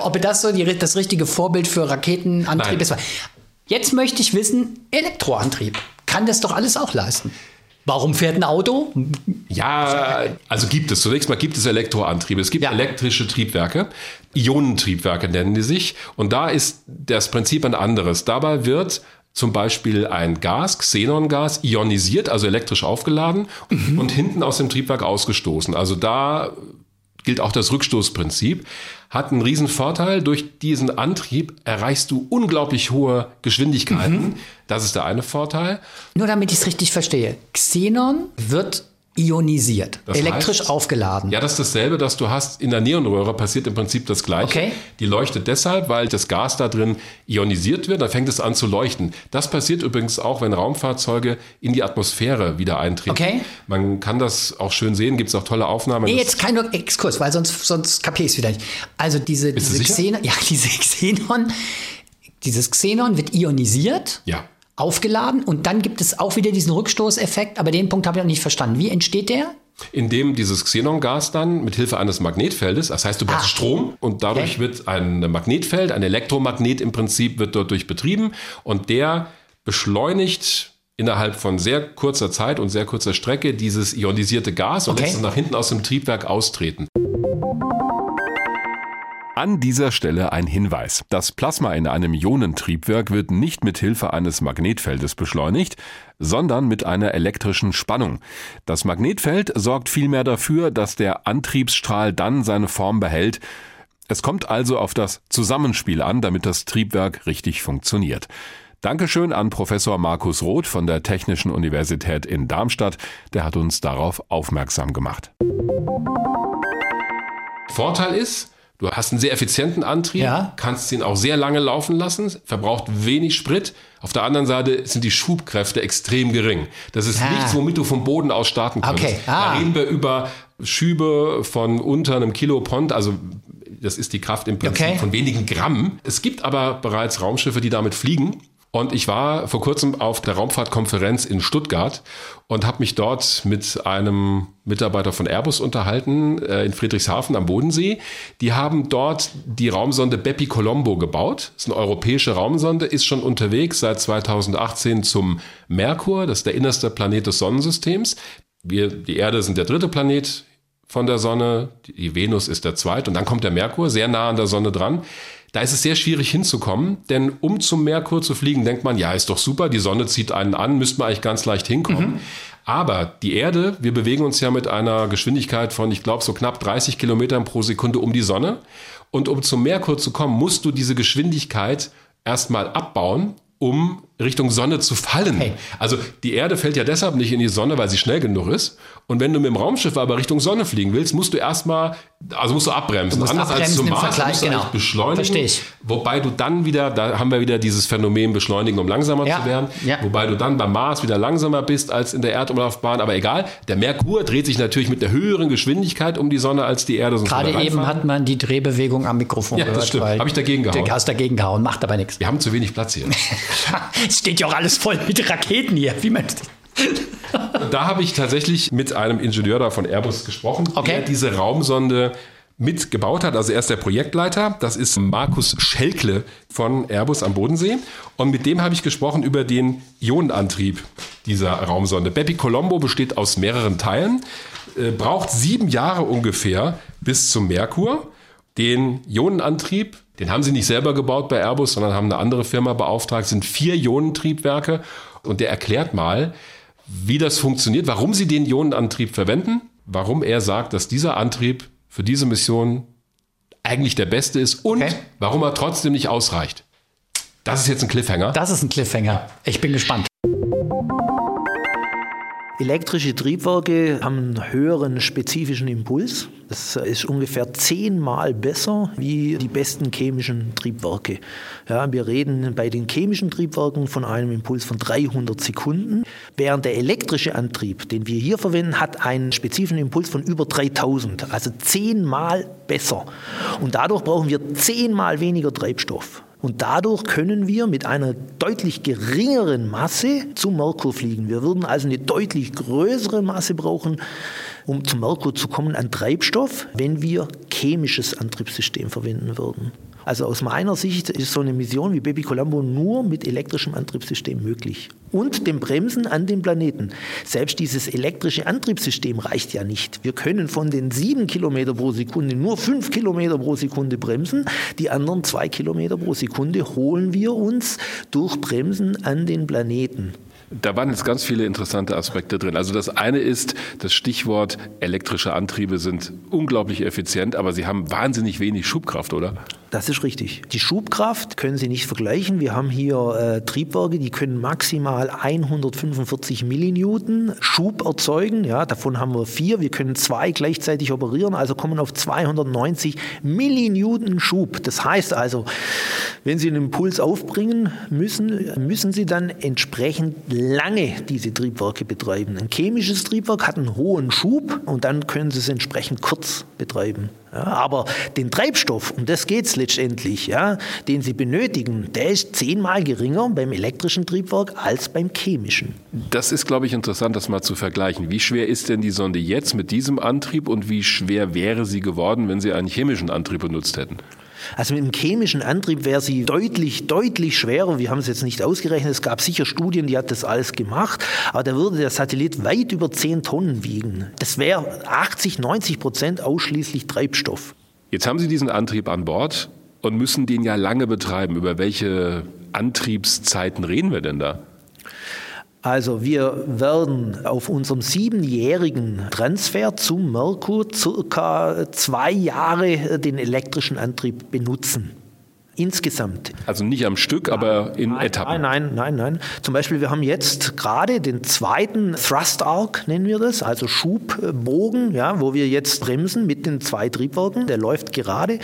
Ob das so die, das richtige Vorbild für Raketenantrieb Nein. Ist. Jetzt möchte ich wissen, Elektroantrieb. Kann das doch alles auch leisten. Warum fährt ein Auto? Ja, also gibt es. Zunächst mal gibt es Elektroantriebe. Es gibt Ja. elektrische Triebwerke. Ionentriebwerke nennen die sich. Und da ist das Prinzip ein anderes. Dabei wird zum Beispiel ein Gas, Xenongas, ionisiert, also elektrisch aufgeladen und hinten aus dem Triebwerk ausgestoßen. Also da gilt auch das Rückstoßprinzip. Hat einen riesen Vorteil. Durch diesen Antrieb erreichst du unglaublich hohe Geschwindigkeiten. Das ist der eine Vorteil. Nur damit ich es richtig verstehe. Xenon wird ionisiert, Das elektrisch heißt- aufgeladen. Ja, das ist dasselbe, das du hast in der Neonröhre, passiert im Prinzip das Gleiche. Okay. Die leuchtet deshalb, weil das Gas da drin ionisiert wird, dann fängt es an zu leuchten. Das passiert übrigens auch, wenn Raumfahrzeuge in die Atmosphäre wieder eintreten. Okay. Man kann das auch schön sehen, gibt es auch tolle Aufnahmen. Nee, jetzt kein Exkurs, weil sonst, sonst kapier ich es wieder nicht. Also diese, Bist diese? Xenon, ja, diese Xenon Dieses Xenon wird ionisiert, Ja. Aufgeladen und dann gibt es auch wieder diesen Rückstoßeffekt, aber den Punkt habe ich noch nicht verstanden. Wie entsteht der? Indem dieses Xenongas dann mit Hilfe eines Magnetfeldes, das heißt, du brauchst Ah. Strom und dadurch Okay. wird ein Magnetfeld, ein Elektromagnet im Prinzip wird dort durch betrieben und der beschleunigt innerhalb von sehr kurzer Zeit und sehr kurzer Strecke dieses ionisierte Gas und Okay. lässt es nach hinten aus dem Triebwerk austreten. An dieser Stelle ein Hinweis. Das Plasma in einem Ionentriebwerk wird nicht mit Hilfe eines Magnetfeldes beschleunigt, sondern mit einer elektrischen Spannung. Das Magnetfeld sorgt vielmehr dafür, dass der Antriebsstrahl dann seine Form behält. Es kommt also auf das Zusammenspiel an, damit das Triebwerk richtig funktioniert. Dankeschön an Professor Markus Roth von der Technischen Universität in Darmstadt. Der hat uns darauf aufmerksam gemacht. Vorteil ist, du hast einen sehr effizienten Antrieb, Ja. kannst ihn auch sehr lange laufen lassen, verbraucht wenig Sprit. Auf der anderen Seite sind die Schubkräfte extrem gering. Das ist Ah. nichts, womit du vom Boden aus starten kannst. Okay, ah. Da reden wir über Schübe von unter einem Kilopond, also das ist die Kraft im Prinzip Okay. von wenigen Gramm. Es gibt aber bereits Raumschiffe, die damit fliegen. Und ich war vor kurzem auf der Raumfahrtkonferenz in Stuttgart und habe mich dort mit einem Mitarbeiter von Airbus unterhalten äh, in Friedrichshafen am Bodensee. Die haben dort die Raumsonde Bepi Colombo gebaut. Das ist eine europäische Raumsonde, ist schon unterwegs seit 2018 zum Merkur. Das ist der innerste Planet des Sonnensystems. Wir, die Erde sind der dritte Planet von der Sonne, die Venus ist der zweite und dann kommt der Merkur, sehr nah an der Sonne dran. Da ist es sehr schwierig hinzukommen, denn um zum Merkur zu fliegen, denkt man, ja, ist doch super, die Sonne zieht einen an, müsste man eigentlich ganz leicht hinkommen. Aber die Erde, wir bewegen uns ja mit einer Geschwindigkeit von, ich glaube, so knapp 30 Kilometern pro Sekunde um die Sonne. Und um zum Merkur zu kommen, musst du diese Geschwindigkeit erstmal abbauen, um Richtung Sonne zu fallen. Okay. Also die Erde fällt ja deshalb nicht in die Sonne, weil sie schnell genug ist. Und wenn du mit dem Raumschiff aber Richtung Sonne fliegen willst, musst du erstmal, also musst du abbremsen. Du musst Anders als abbremsen zum im Mars musst du genau. beschleunigen. Verstehe ich. Wobei du dann wieder, da haben wir wieder dieses Phänomen beschleunigen, um langsamer Ja, zu werden. ja. Wobei du dann beim Mars wieder langsamer bist als in der Erdumlaufbahn. Aber egal, der Merkur dreht sich natürlich mit einer höheren Geschwindigkeit um die Sonne als die Erde. sonst Gerade er eben hat man die Drehbewegung am Mikrofon Ja, das gehört. stimmt. weil Hab ich dagegen gehauen. Du hast dagegen gehauen, macht aber nichts. Wir haben zu wenig Platz hier. es steht ja auch alles voll mit Raketen hier. Wie man Da habe ich tatsächlich mit einem Ingenieur da von Airbus gesprochen, Okay. der diese Raumsonde mitgebaut hat. Also er ist der Projektleiter. Das ist Markus Schelkle von Airbus am Bodensee. Und mit dem habe ich gesprochen über den Ionenantrieb dieser Raumsonde. Bepi Colombo besteht aus mehreren Teilen, äh, braucht sieben Jahre ungefähr bis zum Merkur. Den Ionenantrieb, den haben sie nicht selber gebaut bei Airbus, sondern haben eine andere Firma beauftragt, sind vier Ionentriebwerke. Und der erklärt mal, wie das funktioniert, warum sie den Ionenantrieb verwenden, warum er sagt, dass dieser Antrieb für diese Mission eigentlich der beste ist und Okay. warum er trotzdem nicht ausreicht. Das ist jetzt ein Cliffhanger. Das ist ein Cliffhanger. Ich bin gespannt. Elektrische Triebwerke haben einen höheren spezifischen Impuls. Das ist ungefähr zehnmal besser wie die besten chemischen Triebwerke. Ja, wir reden bei den chemischen Triebwerken von einem Impuls von 300 Sekunden, während der elektrische Antrieb, den wir hier verwenden, hat einen spezifischen Impuls von über 3000, also zehnmal besser. Und dadurch brauchen wir zehnmal weniger Treibstoff. Und dadurch können wir mit einer deutlich geringeren Masse zum Merkur fliegen. Wir würden also eine deutlich größere Masse brauchen, um zum Merkur zu kommen an Treibstoff, wenn wir chemisches Antriebssystem verwenden würden. Also aus meiner Sicht ist so eine Mission wie Baby Colombo nur mit elektrischem Antriebssystem möglich. Und dem Bremsen an den Planeten. Selbst dieses elektrische Antriebssystem reicht ja nicht. Wir können von den sieben Kilometer pro Sekunde nur fünf Kilometer pro Sekunde bremsen. Die anderen zwei Kilometer pro Sekunde holen wir uns durch Bremsen an den Planeten. Da waren jetzt ganz viele interessante Aspekte drin. Also das eine ist das Stichwort elektrische Antriebe sind unglaublich effizient, aber sie haben wahnsinnig wenig Schubkraft, oder? Das ist richtig. Die Schubkraft können Sie nicht vergleichen. Wir haben hier äh, Triebwerke, die können maximal 145 Millinewton Schub erzeugen. Ja, davon haben wir vier. Wir können zwei gleichzeitig operieren, also kommen auf 290 Millinewton Schub. Das heißt also, wenn Sie einen Impuls aufbringen müssen, müssen Sie dann entsprechend lange diese Triebwerke betreiben. Ein chemisches Triebwerk hat einen hohen Schub und dann können Sie es entsprechend kurz betreiben. Ja, aber den Treibstoff, um das geht es letztendlich, ja, den Sie benötigen, der ist zehnmal geringer beim elektrischen Triebwerk als beim chemischen. Das ist, glaube ich, interessant, das mal zu vergleichen. Wie schwer ist denn die Sonde jetzt mit diesem Antrieb und wie schwer wäre sie geworden, wenn Sie einen chemischen Antrieb benutzt hätten? Also mit dem chemischen Antrieb wäre sie deutlich, deutlich schwerer. Wir haben es jetzt nicht ausgerechnet. Es gab sicher Studien, die hat das alles gemacht. Aber da würde der Satellit weit über 10 Tonnen wiegen. Das wäre 80, 90 Prozent ausschließlich Treibstoff. Jetzt haben Sie diesen Antrieb an Bord und müssen den ja lange betreiben. Über welche Antriebszeiten reden wir denn da? Also wir werden auf unserem siebenjährigen Transfer zum Merkur circa zwei Jahre den elektrischen Antrieb benutzen. Insgesamt. Also nicht am Stück, aber in nein, Etappen. Nein, nein, nein, nein. Zum Beispiel, wir haben jetzt gerade den zweiten Thrust Arc, nennen wir das, also Schubbogen, ja, wo wir jetzt bremsen mit den zwei Triebwerken. Der läuft gerade,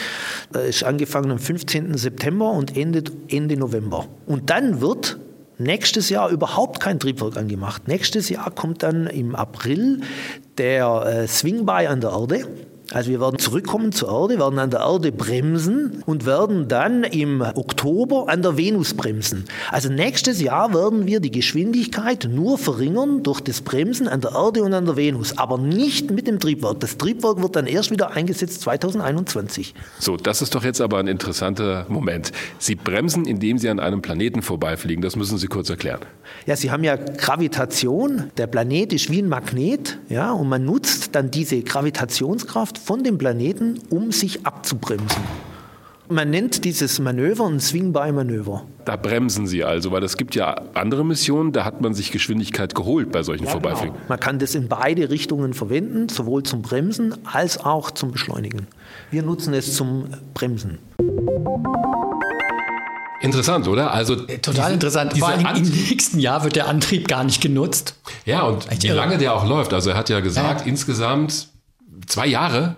ist angefangen am 15. September und endet Ende November. Und dann wird nächstes Jahr überhaupt kein Triebwerk angemacht. Nächstes Jahr kommt dann im April der äh, Swing-By an der Erde. Also wir werden zurückkommen zur Erde, werden an der Erde bremsen und werden dann im Oktober an der Venus bremsen. Also nächstes Jahr werden wir die Geschwindigkeit nur verringern durch das Bremsen an der Erde und an der Venus, aber nicht mit dem Triebwerk. Das Triebwerk wird dann erst wieder eingesetzt 2021. So, das ist doch jetzt aber ein interessanter Moment. Sie bremsen, indem Sie an einem Planeten vorbeifliegen. Das müssen Sie kurz erklären. Ja, Sie haben ja Gravitation. Der Planet ist wie ein Magnet, ja, und man nutzt dann diese Gravitationskraft von dem Planeten, um sich abzubremsen. Man nennt dieses Manöver ein Swing-by-Manöver. Da bremsen Sie also, weil es gibt ja andere Missionen, da hat man sich Geschwindigkeit geholt bei solchen ja, Vorbeifliegen. Genau. Man kann das in beide Richtungen verwenden, sowohl zum Bremsen als auch zum Beschleunigen. Wir nutzen es zum Bremsen. Interessant, oder? Also Total diese, interessant. Vor allem im nächsten Jahr wird der Antrieb gar nicht genutzt. Ja, und wie lange der auch läuft. Also er hat ja gesagt, ja. insgesamt zwei Jahre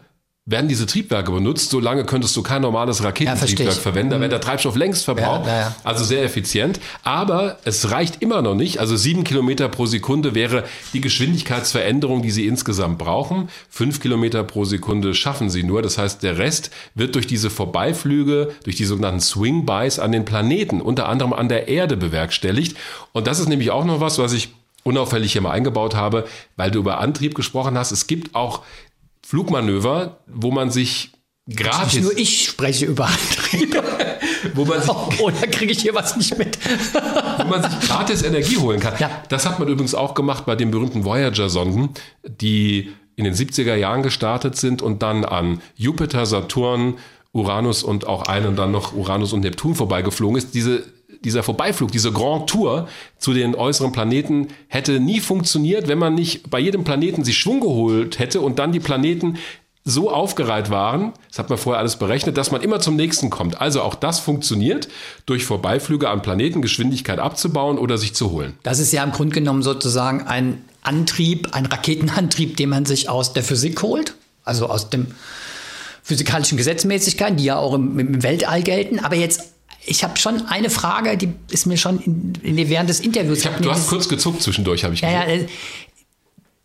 werden diese Triebwerke benutzt, solange könntest du kein normales Raketentriebwerk ja, verwenden, da wäre der Treibstoff längst verbraucht, ja, ja, also sehr effizient. Aber es reicht immer noch nicht, also sieben Kilometer pro Sekunde wäre die Geschwindigkeitsveränderung, die sie insgesamt brauchen. Fünf Kilometer pro Sekunde schaffen sie nur, das heißt, der Rest wird durch diese Vorbeiflüge, durch die sogenannten Swing-Bys an den Planeten, unter anderem an der Erde bewerkstelligt. Und das ist nämlich auch noch was, was ich unauffällig hier mal eingebaut habe, weil du über Antrieb gesprochen hast. Es gibt auch Flugmanöver, wo man sich gratis. Nicht nur ich spreche über Antriebe. wo man sich, oh, oder kriege ich hier was nicht mit? wo man sich gratis Energie holen kann. Ja. Das hat man übrigens auch gemacht bei den berühmten Voyager-Sonden, die in den 70er Jahren gestartet sind und dann an Jupiter, Saturn, Uranus und auch einen dann noch Uranus und Neptun vorbeigeflogen ist. Diese dieser Vorbeiflug, diese Grand Tour zu den äußeren Planeten hätte nie funktioniert, wenn man nicht bei jedem Planeten sich Schwung geholt hätte und dann die Planeten so aufgereiht waren, das hat man vorher alles berechnet, dass man immer zum nächsten kommt. Also auch das funktioniert, durch Vorbeiflüge an Planeten Geschwindigkeit abzubauen oder sich zu holen. Das ist ja im Grunde genommen sozusagen ein Antrieb, ein Raketenantrieb, den man sich aus der Physik holt, also aus dem physikalischen Gesetzmäßigkeiten, die ja auch im, im Weltall gelten, aber jetzt ich habe schon eine Frage, die ist mir schon in, in während des Interviews. Hab, du hast kurz gezuckt zwischendurch, habe ich ja, gesehen. Ja,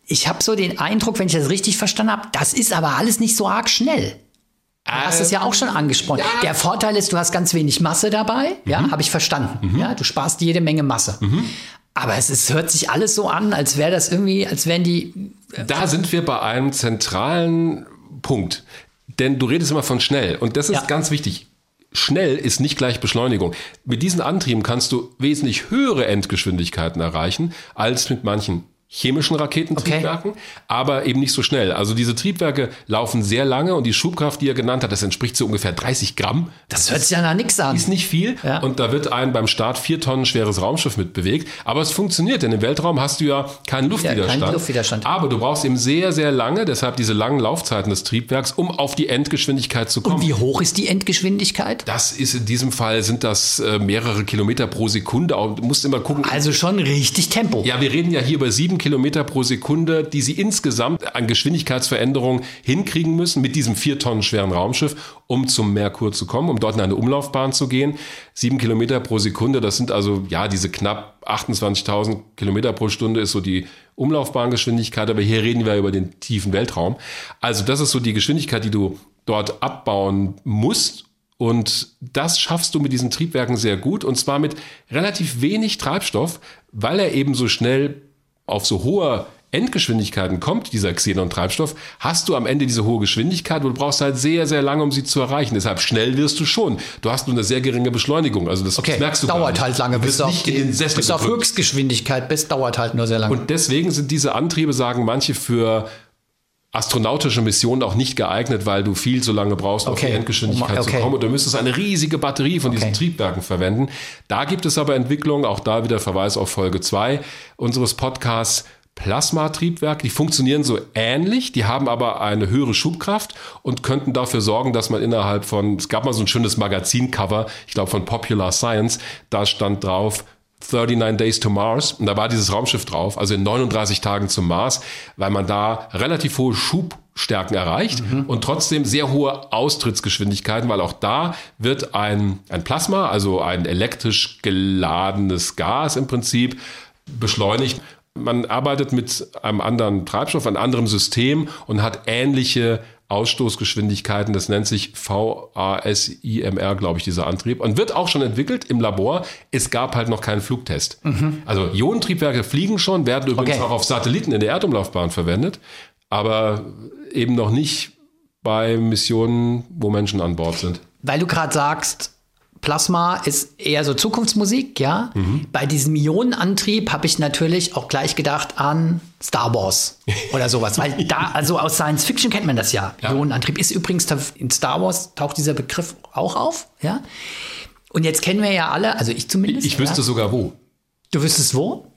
ich habe so den Eindruck, wenn ich das richtig verstanden habe, das ist aber alles nicht so arg schnell. Du hast es ja auch schon angesprochen. Ja. Der Vorteil ist, du hast ganz wenig Masse dabei. Mhm. Ja, habe ich verstanden. Mhm. Ja, du sparst jede Menge Masse. Mhm. Aber es ist, hört sich alles so an, als wäre das irgendwie, als wären die. Äh, da sind wir bei einem zentralen Punkt. Denn du redest immer von schnell. Und das ist ja. ganz wichtig schnell ist nicht gleich Beschleunigung. Mit diesen Antrieben kannst du wesentlich höhere Endgeschwindigkeiten erreichen als mit manchen chemischen Raketentriebwerken, okay. aber eben nicht so schnell. Also diese Triebwerke laufen sehr lange und die Schubkraft, die er genannt hat, das entspricht so ungefähr 30 Gramm. Das, das hört sich ja nach nichts an. Ist nicht viel ja. und da wird ein beim Start vier Tonnen schweres Raumschiff mit bewegt. Aber es funktioniert, denn im Weltraum hast du ja keinen Luftwiderstand. Ja, keinen Luftwiderstand. Aber du brauchst eben sehr, sehr lange, deshalb diese langen Laufzeiten des Triebwerks, um auf die Endgeschwindigkeit zu kommen. Und wie hoch ist die Endgeschwindigkeit? Das ist in diesem Fall sind das äh, mehrere Kilometer pro Sekunde. Du musst immer gucken. Also schon richtig Tempo. Ja, wir reden ja hier über sieben Kilometer pro Sekunde, die sie insgesamt an Geschwindigkeitsveränderung hinkriegen müssen mit diesem vier Tonnen schweren Raumschiff, um zum Merkur zu kommen, um dort in eine Umlaufbahn zu gehen. Sieben Kilometer pro Sekunde, das sind also ja diese knapp 28.000 Kilometer pro Stunde ist so die Umlaufbahngeschwindigkeit, aber hier reden wir über den tiefen Weltraum. Also das ist so die Geschwindigkeit, die du dort abbauen musst. Und das schaffst du mit diesen Triebwerken sehr gut und zwar mit relativ wenig Treibstoff, weil er eben so schnell auf so hoher Endgeschwindigkeiten kommt, dieser Xenon-Treibstoff, hast du am Ende diese hohe Geschwindigkeit und du brauchst halt sehr, sehr lange, um sie zu erreichen. Deshalb schnell wirst du schon. Du hast nur eine sehr geringe Beschleunigung. Also das, okay, das merkst du dauert halt lange, Du bis bist auf, den Sessel bis auf. Höchstgeschwindigkeit, bis dauert halt nur sehr lange. Und deswegen sind diese Antriebe, sagen manche, für astronautische Missionen auch nicht geeignet, weil du viel zu lange brauchst, auf Okay. die Endgeschwindigkeit Okay. zu kommen. Und du müsstest eine riesige Batterie von diesen Okay. Triebwerken verwenden. Da gibt es aber Entwicklungen, auch da wieder Verweis auf Folge 2 unseres Podcasts. Plasmatriebwerke, die funktionieren so ähnlich, die haben aber eine höhere Schubkraft und könnten dafür sorgen, dass man innerhalb von, es gab mal so ein schönes Magazincover, ich glaube von Popular Science, da stand drauf, 39 Days to Mars. Und da war dieses Raumschiff drauf, also in 39 Tagen zum Mars, weil man da relativ hohe Schubstärken erreicht und trotzdem sehr hohe Austrittsgeschwindigkeiten, weil auch da wird ein, ein Plasma, also ein elektrisch geladenes Gas im Prinzip, beschleunigt. Man arbeitet mit einem anderen Treibstoff, einem anderen System und hat ähnliche Ausstoßgeschwindigkeiten. Das nennt sich VASIMR, glaube ich, dieser Antrieb. Und wird auch schon entwickelt im Labor. Es gab halt noch keinen Flugtest. Also Ionentriebwerke fliegen schon, werden übrigens Okay. auch auf Satelliten in der Erdumlaufbahn verwendet, aber eben noch nicht bei Missionen, wo Menschen an Bord sind. Weil du gerade sagst, Plasma ist eher so Zukunftsmusik, ja. Bei diesem Ionenantrieb habe ich natürlich auch gleich gedacht an Star Wars oder sowas, weil da, also aus Science Fiction kennt man das ja. Ja. Ionenantrieb ist übrigens in Star Wars taucht dieser Begriff auch auf, ja. Und jetzt kennen wir ja alle, also ich zumindest. Ich wüsste ja. sogar wo. Du wüsstest wo?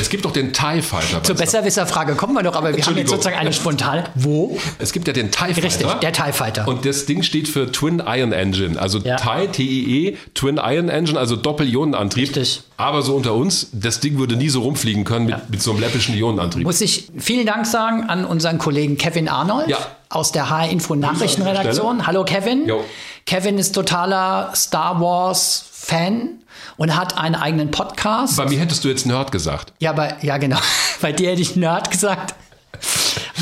Es gibt doch den TIE Fighter. Zur? Besserwisserfrage kommen wir doch, aber wir haben jetzt sozusagen eine spontane. Wo? Es gibt ja den TIE Fighter. Richtig, der TIE Fighter. Und das Ding steht für Twin Ion Engine. Also Ja. TIE, T-I-E, Twin Ion Engine, also Doppel-Ionenantrieb. Richtig. Aber so unter uns, das Ding würde nie so rumfliegen können mit, mit so einem läppischen Ionenantrieb. Muss ich vielen Dank sagen an unseren Kollegen Kevin Arnold Ja. aus der HR Info Nachrichtenredaktion. Hallo Kevin. Jo. Kevin ist totaler Star Wars Fan und hat einen eigenen Podcast. Bei mir hättest du jetzt Nerd gesagt. Ja, bei, ja genau. Bei dir hätte ich Nerd gesagt.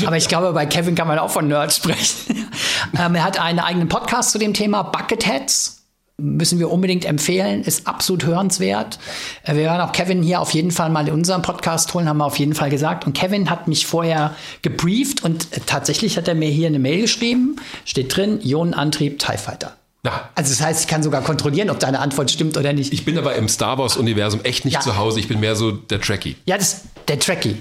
Aber ich glaube, bei Kevin kann man auch von Nerd sprechen. ähm, er hat einen eigenen Podcast zu dem Thema Bucketheads. Müssen wir unbedingt empfehlen, ist absolut hörenswert. Äh, Wir werden auch Kevin hier auf jeden Fall mal in unseren Podcast holen, haben wir auf jeden Fall gesagt. Und Kevin hat mich vorher gebrieft und tatsächlich hat er mir hier eine Mail geschrieben. Steht drin, Ionenantrieb TIE Fighter. Na, Also das heißt, ich kann sogar kontrollieren, ob deine Antwort stimmt oder nicht. ich bin aber im Star Wars-Universum echt nicht Ja. zu Hause. Ich bin mehr so der Trekkie. Ja, das der Trekkie.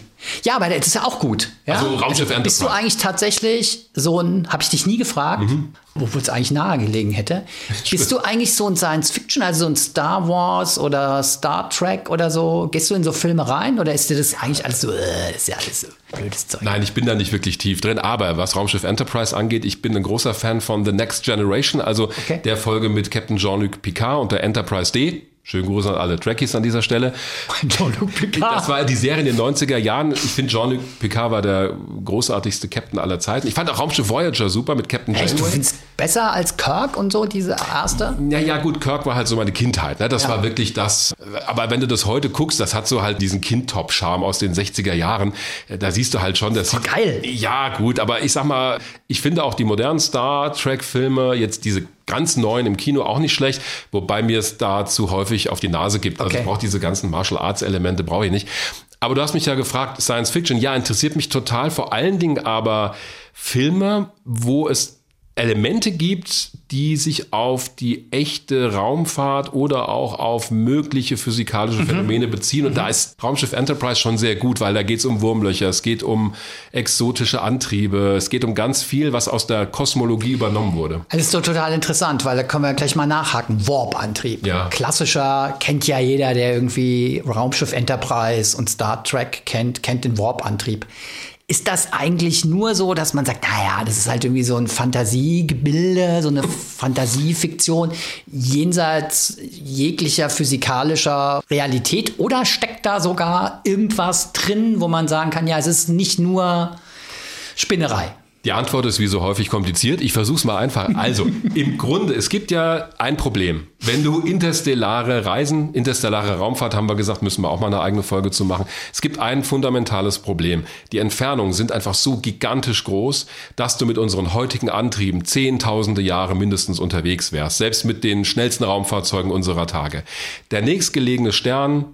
Ja, aber das ist ja auch gut. Ja? Also Raumschiff Bist du eigentlich tatsächlich so ein, habe ich dich nie gefragt, Mhm. obwohl es eigentlich nahe gelegen hätte. Bist du eigentlich so ein Science Fiction, also so ein Star Wars oder Star Trek oder so? Gehst du in so Filme rein oder ist dir das eigentlich alles so, äh, ist ja alles so blödes Zeug? Nein, ich bin da nicht wirklich tief drin. Aber was Raumschiff Enterprise angeht, ich bin ein großer Fan von The Next Generation, also Okay. der Folge mit Captain Jean-Luc Picard und der Enterprise D. Schönen Gruß an alle Trekkies an dieser Stelle. Jean-Luc Picard. Das war die Serie in den 90er Jahren. Ich finde, Jean-Luc Picard war der großartigste Captain aller Zeiten. Ich fand auch Raumschiff Voyager super mit Captain Echt, du findest besser als Kirk und so, diese erste? Ja, ja, gut, Kirk war halt so meine Kindheit. Ne? Das Ja. war wirklich das. Aber wenn du das heute guckst, das hat so halt diesen Kind-Top-Charme aus den 60er Jahren. Da siehst du halt schon, dass. doch geil. Ja, gut, aber ich sag mal, ich finde auch die modernen Star Trek-Filme, jetzt diese ganz neuen im Kino auch nicht schlecht, wobei mir es da zu häufig auf die Nase gibt. Also Okay. ich brauche diese ganzen Martial Arts-Elemente, brauche ich nicht. Aber du hast mich ja gefragt, Science Fiction, ja, interessiert mich total, vor allen Dingen aber Filme, wo es Elemente gibt, die sich auf die echte Raumfahrt oder auch auf mögliche physikalische Phänomene beziehen. Und da ist Raumschiff Enterprise schon sehr gut, weil da geht es um Wurmlöcher, es geht um exotische Antriebe, es geht um ganz viel, was aus der Kosmologie übernommen wurde. Das ist doch total interessant, weil da können wir gleich mal nachhaken. Warp-Antrieb. Ja. Klassischer kennt ja jeder, der irgendwie Raumschiff Enterprise und Star Trek kennt, kennt den Warp-Antrieb. Ist das eigentlich nur so, dass man sagt, naja, das ist halt irgendwie so ein Fantasiegebilde, so eine Fantasiefiktion jenseits jeglicher physikalischer Realität? Oder steckt da sogar irgendwas drin, wo man sagen kann, ja, es ist nicht nur Spinnerei? Die Antwort ist wie so häufig kompliziert. Ich versuche es mal einfach. Also, im Grunde, es gibt ja ein Problem. Wenn du interstellare Reisen, interstellare Raumfahrt, haben wir gesagt, müssen wir auch mal eine eigene Folge zu machen. Es gibt ein fundamentales Problem. Die Entfernungen sind einfach so gigantisch groß, dass du mit unseren heutigen Antrieben zehntausende Jahre mindestens unterwegs wärst. Selbst mit den schnellsten Raumfahrzeugen unserer Tage. Der nächstgelegene Stern,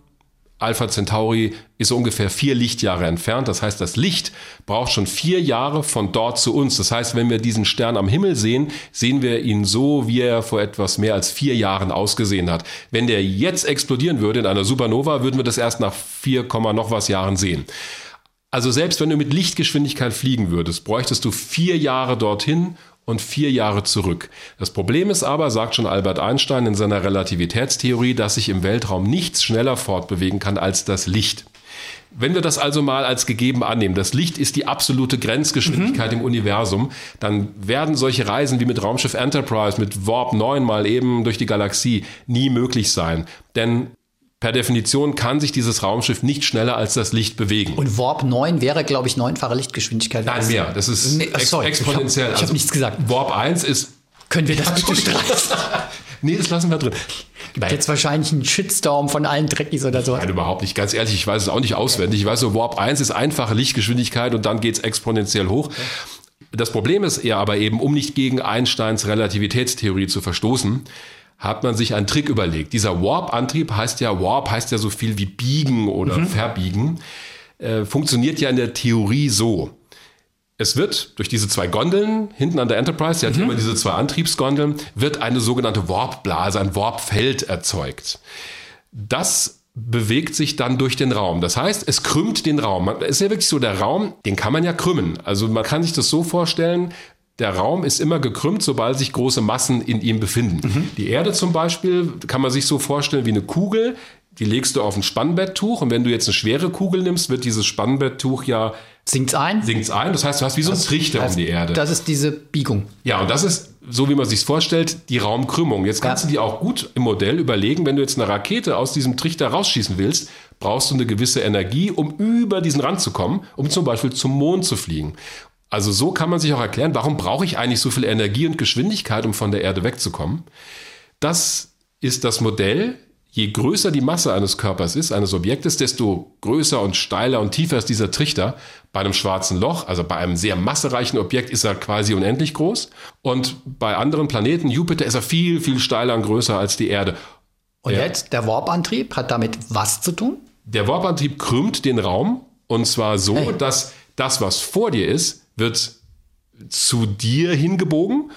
Alpha Centauri ist ungefähr vier Lichtjahre entfernt. Das heißt, das Licht braucht schon vier Jahre von dort zu uns. Das heißt, wenn wir diesen Stern am Himmel sehen, sehen wir ihn so, wie er vor etwas mehr als vier Jahren ausgesehen hat. Wenn der jetzt explodieren würde in einer Supernova, würden wir das erst nach vier noch was Jahren sehen. Also selbst wenn du mit Lichtgeschwindigkeit fliegen würdest, bräuchtest du vier Jahre dorthin und vier Jahre zurück. Das Problem ist aber, sagt schon Albert Einstein in seiner Relativitätstheorie, dass sich im Weltraum nichts schneller fortbewegen kann als das Licht. Wenn wir das also mal als gegeben annehmen, das Licht ist die absolute Grenzgeschwindigkeit mhm. im Universum, dann werden solche Reisen wie mit Raumschiff Enterprise, mit Warp 9 mal eben durch die Galaxie nie möglich sein. Denn Per Definition kann sich dieses Raumschiff nicht schneller als das Licht bewegen. Und Warp 9 wäre, glaube ich, neunfache Lichtgeschwindigkeit. Nein, mehr. Das ist nee, ex sorry, exponentiell. Ich habe hab nichts gesagt. Warp 1 ist. Können wir das bitte streichen? nee, das lassen wir drin. Gibt jetzt wahrscheinlich einen Shitstorm von allen Dreckies oder so. Nein, überhaupt nicht. Ganz ehrlich, ich weiß es auch nicht auswendig. Ich weiß so, Warp 1 ist einfache Lichtgeschwindigkeit und dann geht es exponentiell hoch. Das Problem ist eher aber eben, um nicht gegen Einsteins Relativitätstheorie zu verstoßen, hat man sich einen Trick überlegt. Dieser Warp-Antrieb heißt ja, Warp heißt ja so viel wie biegen oder mhm. verbiegen, äh, funktioniert ja in der Theorie so. Es wird durch diese zwei Gondeln hinten an der Enterprise, die hat mhm. immer diese zwei Antriebsgondeln, wird eine sogenannte Warpblase, ein Warpfeld erzeugt. Das bewegt sich dann durch den Raum. Das heißt, es krümmt den Raum. Es ist ja wirklich so, der Raum, den kann man ja krümmen. Also man kann sich das so vorstellen, der Raum ist immer gekrümmt, sobald sich große Massen in ihm befinden. Mhm. Die Erde zum Beispiel kann man sich so vorstellen wie eine Kugel, die legst du auf ein Spannbetttuch und wenn du jetzt eine schwere Kugel nimmst, wird dieses Spannbetttuch ja sinkt's ein. Sinkt's ein. Das heißt, du hast wie so einen Trichter das, um die Erde. Das ist diese Biegung. Ja, und das ist so wie man sich vorstellt, die Raumkrümmung. Jetzt kannst ja. du dir auch gut im Modell überlegen, wenn du jetzt eine Rakete aus diesem Trichter rausschießen willst, brauchst du eine gewisse Energie, um über diesen Rand zu kommen, um zum Beispiel zum Mond zu fliegen. Also so kann man sich auch erklären, warum brauche ich eigentlich so viel Energie und Geschwindigkeit, um von der Erde wegzukommen. Das ist das Modell. Je größer die Masse eines Körpers ist, eines Objektes, desto größer und steiler und tiefer ist dieser Trichter. Bei einem schwarzen Loch, also bei einem sehr massereichen Objekt, ist er quasi unendlich groß. Und bei anderen Planeten, Jupiter, ist er viel, viel steiler und größer als die Erde. Und ja. jetzt, der Warp-Antrieb hat damit was zu tun? Der Warp-Antrieb krümmt den Raum. Und zwar so, hey. dass das, was vor dir ist, wird zu dir hingebogen.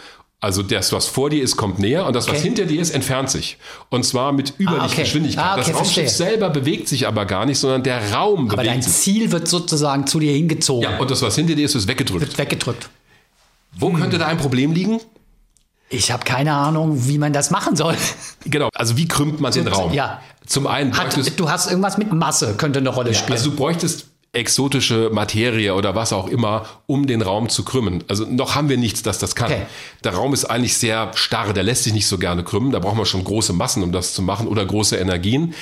Also das, was vor dir ist, kommt näher und das, okay. was hinter dir ist, entfernt sich. Und zwar mit Überlichtgeschwindigkeit. Ah, okay. ah, okay, das Raumschiff verstehe. selber bewegt sich aber gar nicht, sondern der Raum aber bewegt dein sich. Ziel wird sozusagen zu dir hingezogen. Ja, und das, was hinter dir ist, ist weggedrückt. Wird weggedrückt. Wo hm. könnte da ein Problem liegen? Ich habe keine Ahnung, wie man das machen soll. Genau, also wie krümmt man den Raum? Ja. Zum einen Hat, du hast irgendwas mit Masse, könnte eine Rolle ja, spielen. Also du bräuchtest exotische Materie oder was auch immer, um den Raum zu krümmen. Also noch haben wir nichts, das das kann. Okay. Der Raum ist eigentlich sehr starr, der lässt sich nicht so gerne krümmen. Da braucht man schon große Massen, um das zu machen oder große Energien.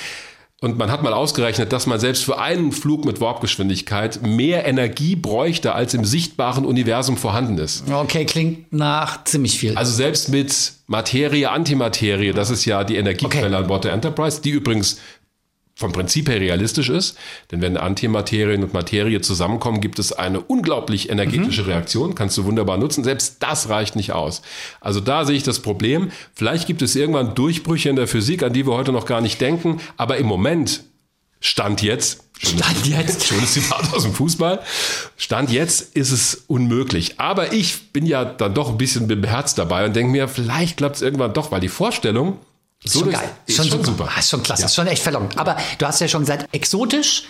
Und man hat mal ausgerechnet, dass man selbst für einen Flug mit Warpgeschwindigkeit mehr Energie bräuchte, als im sichtbaren Universum vorhanden ist. Okay, klingt nach ziemlich viel. Also selbst mit Materie, Antimaterie, das ist ja die Energiequelle okay. an Bord der Enterprise, die übrigens vom Prinzip her realistisch ist. Denn wenn Antimaterien und Materie zusammenkommen, gibt es eine unglaublich energetische mhm. Reaktion. Kannst du wunderbar nutzen. Selbst das reicht nicht aus. Also da sehe ich das Problem. Vielleicht gibt es irgendwann Durchbrüche in der Physik, an die wir heute noch gar nicht denken. Aber im Moment Stand jetzt, Stand jetzt, schönes Zitat aus dem Fußball. Stand jetzt ist es unmöglich. Aber ich bin ja dann doch ein bisschen mit dem Herz dabei und denke mir, vielleicht klappt es irgendwann doch, weil die Vorstellung, ist so schon geil. Ist schon, schon super. super. Ah, ist schon klasse. Ja. Ist schon echt verlockend. Aber du hast ja schon gesagt, exotisch.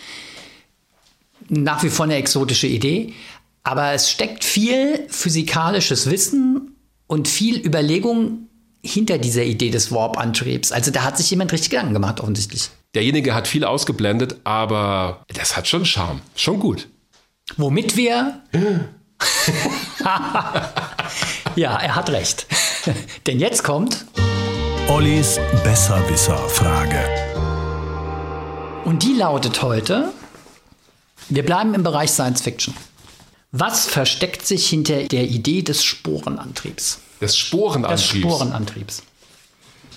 Nach wie vor eine exotische Idee. Aber es steckt viel physikalisches Wissen und viel Überlegung hinter dieser Idee des Warp-Antriebs. Also da hat sich jemand richtig Gedanken gemacht, offensichtlich. Derjenige hat viel ausgeblendet, aber das hat schon Charme. Schon gut. Womit wir. ja, er hat recht. Denn jetzt kommt. Ollis Besserwisser-Frage. Und die lautet heute: Wir bleiben im Bereich Science Fiction. Was versteckt sich hinter der Idee des Sporenantriebs? Des Sporenantriebs. Des Sporenantriebs.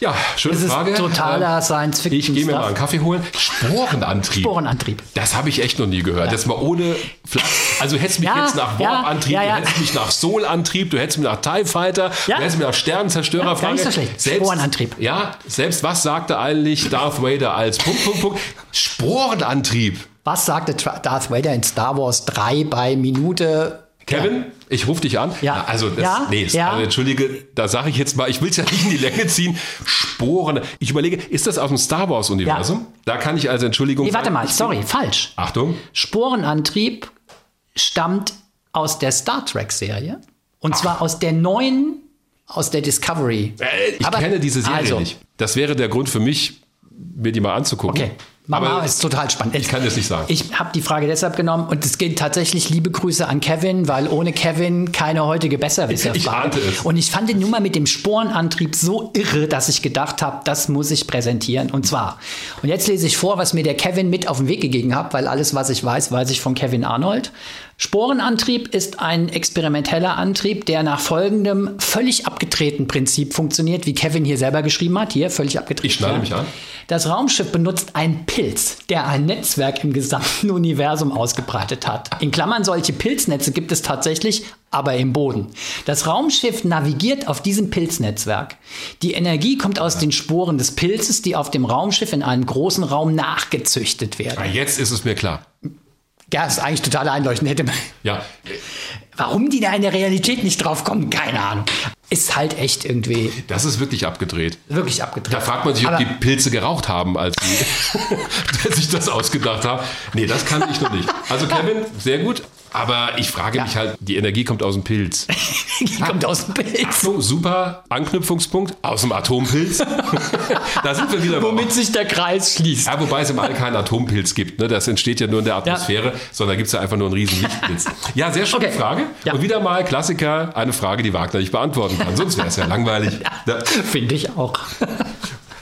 Ja, schöne Das ist Frage. totaler Ähm, Science Fiction. Ich gehe mir mal einen Kaffee holen. Sporenantrieb. Sporenantrieb. Das habe ich echt noch nie gehört. Jetzt mal ohne. Fla- Also, du hättest mich Ja, jetzt nach ja, Warp-Antrieb, ja, ja. du hättest mich nach Soul-Antrieb, du hättest mich nach TIE Fighter, Ja. du hättest mich nach Sternenzerstörer Ja, gar nicht so schlecht. Sporenantrieb. Ja, selbst was sagte eigentlich Darth Vader als Punkt, Punkt, Punkt? Sporenantrieb. Was sagte Darth Vader in Star Wars 3 bei Minute. Kevin, ich rufe dich an. Ja. Na, Also, das, Ja, nee, ja. also, entschuldige, da sage ich jetzt mal, ich will es ja nicht in die Länge ziehen. Sporen. Ich überlege, ist das aus dem Star Wars-Universum? Da kann ich also Entschuldigung. Nee, warte mal, sorry, falsch. Achtung. Sporenantrieb stammt aus der Star Trek-Serie. Und zwar aus der neuen, aus der Discovery. Äh, Ich Aber- kenne diese Serie also, nicht. Das wäre der Grund für mich, mir die mal anzugucken. Okay. Mama Aber ist total spannend. ich kann das nicht sagen. Ich habe die Frage deshalb genommen und es geht tatsächlich liebe Grüße an Kevin, weil ohne Kevin keine heutige Ich Besserwisser-Frage. ahnte es. Und ich fand den Nummer mit dem Sporenantrieb so irre, dass ich gedacht habe, das muss ich präsentieren. Und zwar, und jetzt lese ich vor, was mir der Kevin mit auf den Weg gegeben hat, weil alles, was ich weiß, weiß ich von Kevin Arnold. Sporenantrieb ist ein experimenteller Antrieb, der nach folgendem völlig abgedrehten Prinzip funktioniert, wie Kevin hier selber geschrieben hat. Hier, völlig abgedreht. Ich schneide ja. mich an. Das Raumschiff benutzt einen Pilz, der ein Netzwerk im gesamten Universum ausgebreitet hat. In Klammern, solche Pilznetze gibt es tatsächlich, aber im Boden. Das Raumschiff navigiert auf diesem Pilznetzwerk. Die Energie kommt aus den Sporen des Pilzes, die auf dem Raumschiff in einem großen Raum nachgezüchtet werden. Ah, jetzt ist es mir klar. Ja, ist eigentlich total einleuchtend. Hätte man, Ja, warum die da in der Realität nicht drauf kommen, keine Ahnung. Ist halt echt irgendwie das ist wirklich abgedreht. wirklich abgedreht. Da fragt man sich, ob Aber- die Pilze geraucht haben, als sie sich das ausgedacht haben. Nee, das kann ich noch nicht. Also Kevin, sehr gut. Aber ich frage mich halt, die Energie kommt aus dem Pilz. die kommt aus dem Pilz. So, super Anknüpfungspunkt aus dem Atompilz. da sind wir wieder Womit sich der Kreis schließt. Ja, wobei es im All keinen Atompilz gibt. Ne? Das entsteht ja nur in der Atmosphäre, sondern da gibt es ja einfach nur einen riesen Lichtblitz. Ja, sehr schöne Okay. Frage. Ja. Und wieder mal Klassiker, eine Frage, die Wagner nicht beantworten kann. Sonst wäre es ja langweilig. Ja. Finde ich auch.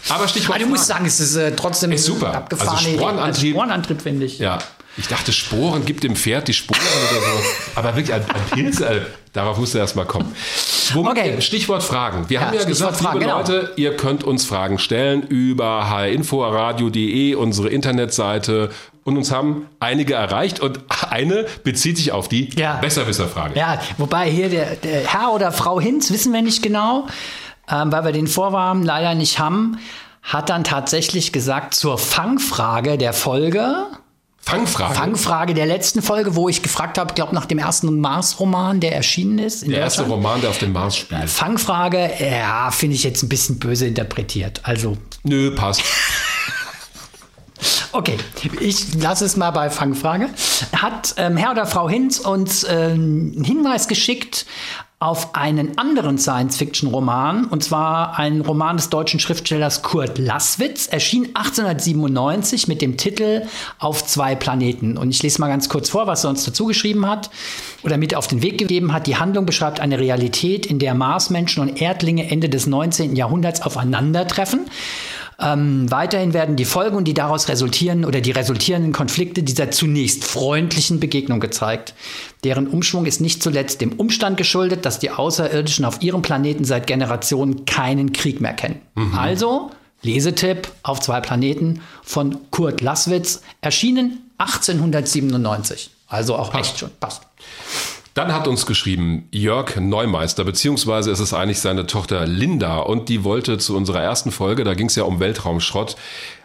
Aber Stichwort Aber du musst sagen, es ist äh, trotzdem Ist super. Also Idee. Sporenantrieb- Als Sporenantrieb finde ich. Ja. Ich dachte, Sporen gibt dem Pferd die Sporen oder so. Aber wirklich ein, ein Pilz, äh, darauf musst du erst mal kommen. Womit Okay. Stichwort Fragen. Wir Ja, haben ja Stichwort gesagt, Fragen, liebe genau. Leute, ihr könnt uns Fragen stellen über hinforadio.de, unsere Internetseite. Und uns haben einige erreicht und eine bezieht sich auf die Ja. Besserwisserfrage. Ja, wobei hier der, der Herr oder Frau Hinz, wissen wir nicht genau, ähm, weil wir den Vorwarm leider nicht haben, hat dann tatsächlich gesagt zur Fangfrage der Folge, Fangfrage. Fangfrage der letzten Folge, wo ich gefragt habe, glaube nach dem ersten Mars-Roman, der erschienen ist. Der erste. Roman, der auf dem Mars spielt. Fangfrage, ja, finde ich jetzt ein bisschen böse interpretiert. Also Nö, passt. Okay, ich lasse es mal bei Fangfrage. Hat ähm, Herr oder Frau Hinz uns ähm, einen Hinweis geschickt auf einen anderen Science-Fiction-Roman, und zwar einen Roman des deutschen Schriftstellers Kurt Laßwitz, erschien 1897 mit dem Titel Auf zwei Planeten. Und ich lese mal ganz kurz vor, was er uns dazu geschrieben hat oder mit auf den Weg gegeben hat. Die Handlung beschreibt eine Realität, in der Marsmenschen und Erdlinge Ende des 19. Jahrhunderts aufeinandertreffen. Ähm, weiterhin werden die Folgen die daraus resultieren oder die resultierenden Konflikte dieser zunächst freundlichen Begegnung gezeigt. Deren Umschwung ist nicht zuletzt dem Umstand geschuldet, dass die Außerirdischen auf ihrem Planeten seit Generationen keinen Krieg mehr kennen. Also, Lesetipp auf zwei Planeten von Kurt Laßwitz, erschienen 1897. Also auch echt schon, passt. Dann hat uns geschrieben Jörg Neumeister, beziehungsweise ist es eigentlich seine Tochter Linda und die wollte zu unserer ersten Folge, da ging es ja um Weltraumschrott.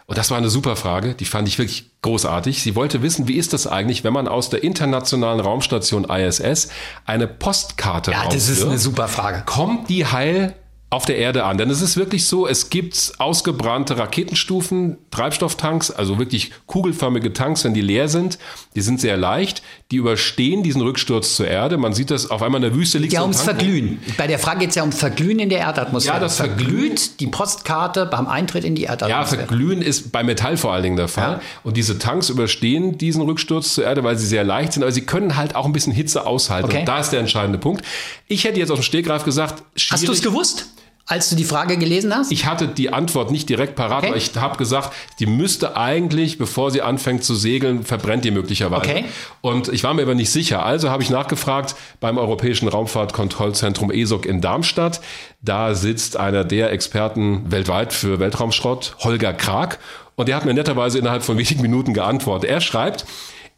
Und das war eine super Frage, die fand ich wirklich großartig. Sie wollte wissen, wie ist das eigentlich, wenn man aus der internationalen Raumstation ISS eine Postkarte Ja, das ist eine super Frage. Kommt die heil auf der Erde an. Denn es ist wirklich so, es gibt ausgebrannte Raketenstufen, Treibstofftanks, also wirklich kugelförmige Tanks, wenn die leer sind. Die sind sehr leicht, die überstehen diesen Rücksturz zur Erde. Man sieht das auf einmal in der Wüste liegt Ja, so ums Tank. Verglühen. Bei der Frage geht es ja um Verglühen in der Erdatmosphäre. Ja, das verglüht die Postkarte beim Eintritt in die Ja, Erdatmosphäre. verglühen ist bei Metall vor allen Dingen der Fall. Ja. Und diese Tanks überstehen diesen Rücksturz zur Erde, weil sie sehr leicht sind, aber sie können halt auch ein bisschen Hitze aushalten. Okay. Und da ist der entscheidende Punkt. Ich hätte jetzt aus dem Stegreif gesagt, Hast du es schwierig. gewusst, als du die Frage gelesen hast? Ich hatte die Antwort nicht direkt parat, Okay. aber ich habe gesagt, die müsste eigentlich, bevor sie anfängt zu segeln, verbrennt die möglicherweise. Okay. Und ich war mir aber nicht sicher. Also habe ich nachgefragt beim Europäischen Raumfahrtkontrollzentrum ESOC in Darmstadt. Da sitzt einer der Experten weltweit für Weltraumschrott, Holger Krag. Und der hat mir netterweise innerhalb von wenigen Minuten geantwortet. Er schreibt,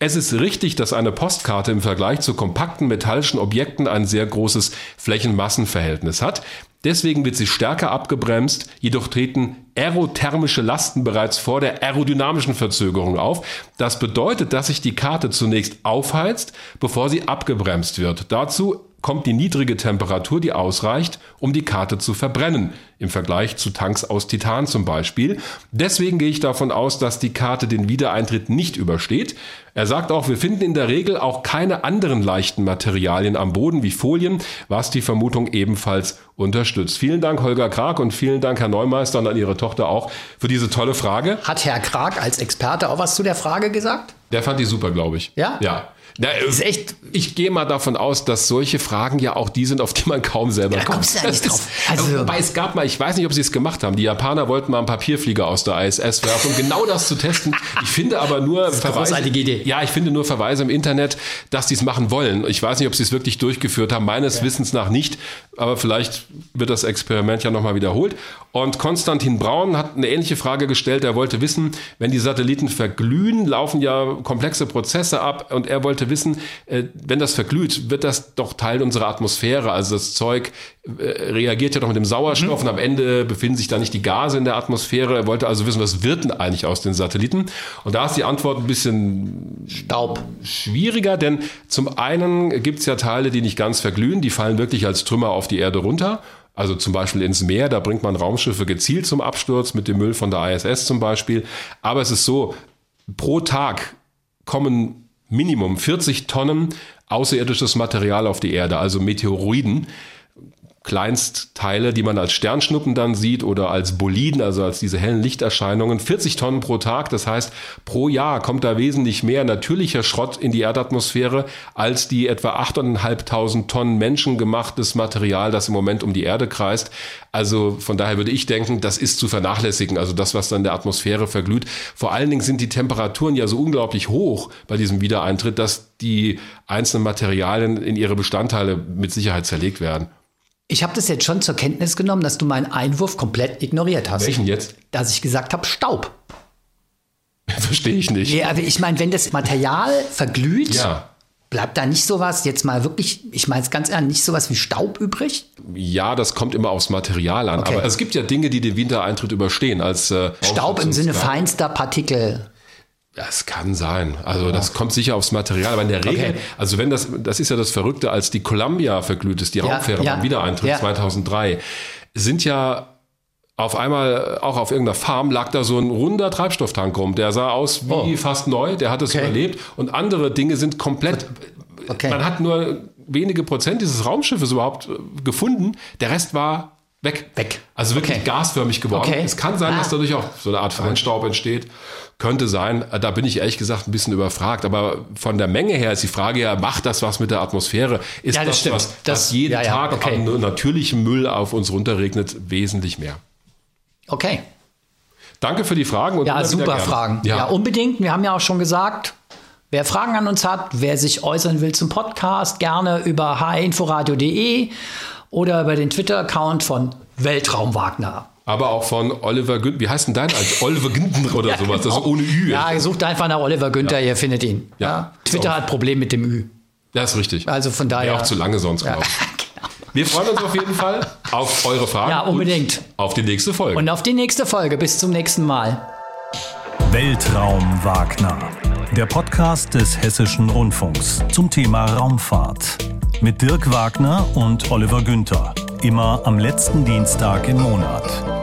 es ist richtig, dass eine Postkarte im Vergleich zu kompakten metallischen Objekten ein sehr großes Flächenmassenverhältnis hat. Deswegen wird sie stärker abgebremst, jedoch treten aerothermische Lasten bereits vor der aerodynamischen Verzögerung auf. Das bedeutet, dass sich die Karte zunächst aufheizt, bevor sie abgebremst wird. Dazu kommt die niedrige Temperatur, die ausreicht, um die Karte zu verbrennen, im Vergleich zu Tanks aus Titan zum Beispiel. Deswegen gehe ich davon aus, dass die Karte den Wiedereintritt nicht übersteht. Er sagt auch, wir finden in der Regel auch keine anderen leichten Materialien am Boden wie Folien, was die Vermutung ebenfalls unterstützt. Vielen Dank, Holger Krag, und vielen Dank, Herr Neumeister, und an Ihre Tochter auch für diese tolle Frage. Hat Herr Krag als Experte auch was zu der Frage gesagt? Der fand die super, glaube ich. Ja? Ja. Na, äh, Ist echt- Ich gehe mal davon aus, dass solche Fragen ja auch die sind, auf die man kaum selber Ja, da kommt. kommst du ja nicht drauf. Also- Wobei es gab mal, ich weiß nicht, ob sie es gemacht haben. Die Japaner wollten mal einen Papierflieger aus der ISS werfen, um genau das zu testen. Ich finde aber nur Verweise. Ja, ich finde nur Verweise im Internet, dass die es machen wollen. Ich weiß nicht, ob sie es wirklich durchgeführt haben. Meines Wissens nach nicht. Aber vielleicht wird das Experiment ja nochmal wiederholt. Und Konstantin Braun hat eine ähnliche Frage gestellt. Er wollte wissen, wenn die Satelliten verglühen, laufen ja komplexe Prozesse ab. Und er wollte wissen, äh, wenn das verglüht, wird das doch Teil unserer Atmosphäre. Also das Zeug äh, reagiert ja doch mit dem Sauerstoff und am Ende befinden sich da nicht die Gase in der Atmosphäre. Er wollte also wissen, was wird denn eigentlich aus den Satelliten? Und da ist die Antwort ein bisschen Staub. schwieriger, denn zum einen gibt es ja Teile, die nicht ganz verglühen, die fallen wirklich als Trümmer auf die Erde runter. Also zum Beispiel ins Meer, da bringt man Raumschiffe gezielt zum Absturz, mit dem Müll von der ISS zum Beispiel. Aber es ist so, pro Tag kommen Minimum 40 Tonnen außerirdisches Material auf die Erde, also Meteoroiden. Kleinstteile, die man als Sternschnuppen dann sieht oder als Boliden, also als diese hellen Lichterscheinungen. 40 Tonnen pro Tag, das heißt, pro Jahr kommt da wesentlich mehr natürlicher Schrott in die Erdatmosphäre als die etwa 8.500 Tonnen menschengemachtes Material, das im Moment um die Erde kreist. Also von daher würde ich denken, das ist zu vernachlässigen, also das, was dann der Atmosphäre verglüht. Vor allen Dingen sind die Temperaturen ja so unglaublich hoch bei diesem Wiedereintritt, dass die einzelnen Materialien in ihre Bestandteile mit Sicherheit zerlegt werden. Ich habe das jetzt schon zur Kenntnis genommen, dass du meinen Einwurf komplett ignoriert hast. Welchen jetzt? Dass ich gesagt habe, Staub. Verstehe ich nicht. Ja, aber ich meine, wenn das Material verglüht, Ja. bleibt da nicht sowas, jetzt mal wirklich, ich meine es ganz ehrlich, nicht sowas wie Staub übrig? Ja, das kommt immer aufs Material an. Okay. Aber es gibt ja Dinge, die den Wintereintritt überstehen. Als äh, Staub im Sinne feinster Partikel. Das kann sein. Also das kommt sicher aufs Material. Aber in der Regel, Okay. also wenn das, das ist ja das Verrückte, als die Columbia verglüht ist, die Raumfähre ja, beim Wiedereintritt ja. 2003, sind ja auf einmal auch auf irgendeiner Farm lag da so ein runder Treibstofftank rum. Der sah aus wie Oh. fast neu. Der hat es Okay. überlebt. Und andere Dinge sind komplett. Okay. Man hat nur wenige Prozent dieses Raumschiffes überhaupt äh, gefunden. Der Rest war weg. Weg. Also wirklich Okay. gasförmig geworden. Okay. Es kann sein, Ah. dass dadurch auch so eine Art Feinstaub entsteht. Könnte sein. Da bin ich ehrlich gesagt ein bisschen überfragt. Aber von der Menge her ist die Frage ja, macht das was mit der Atmosphäre? Ist Ja, das das, stimmt. was, Das- was jeden ja, ja, Tag okay. an natürlichem Müll auf uns runterregnet, wesentlich mehr? Okay. Danke für die Fragen. Ja, super. Fragen. Ja. Ja. unbedingt. Wir haben ja auch schon gesagt, wer Fragen an uns hat, wer sich äußern will zum Podcast, gerne über hinforadio.de oder über den Twitter-Account von Weltraum Wagner. Aber auch von Oliver Günther. Wie heißt denn dein als Oliver Günther oder sowas? Also ohne Ü. Ja, sucht einfach nach Oliver Günther, ihr findet ihn. Ja. Ja. Twitter hat Problem mit dem Ü. Das ist richtig. Also von daher. Wäre auch zu lange sonst, Ja, glaube ich. genau. Wir freuen uns auf jeden Fall auf eure Fragen. Ja, unbedingt. Und auf die nächste Folge. Und auf die nächste Folge. Bis zum nächsten Mal. Weltraum Wagner. Der Podcast des Hessischen Rundfunks zum Thema Raumfahrt. Mit Dirk Wagner und Oliver Günther. Immer am letzten Dienstag im Monat.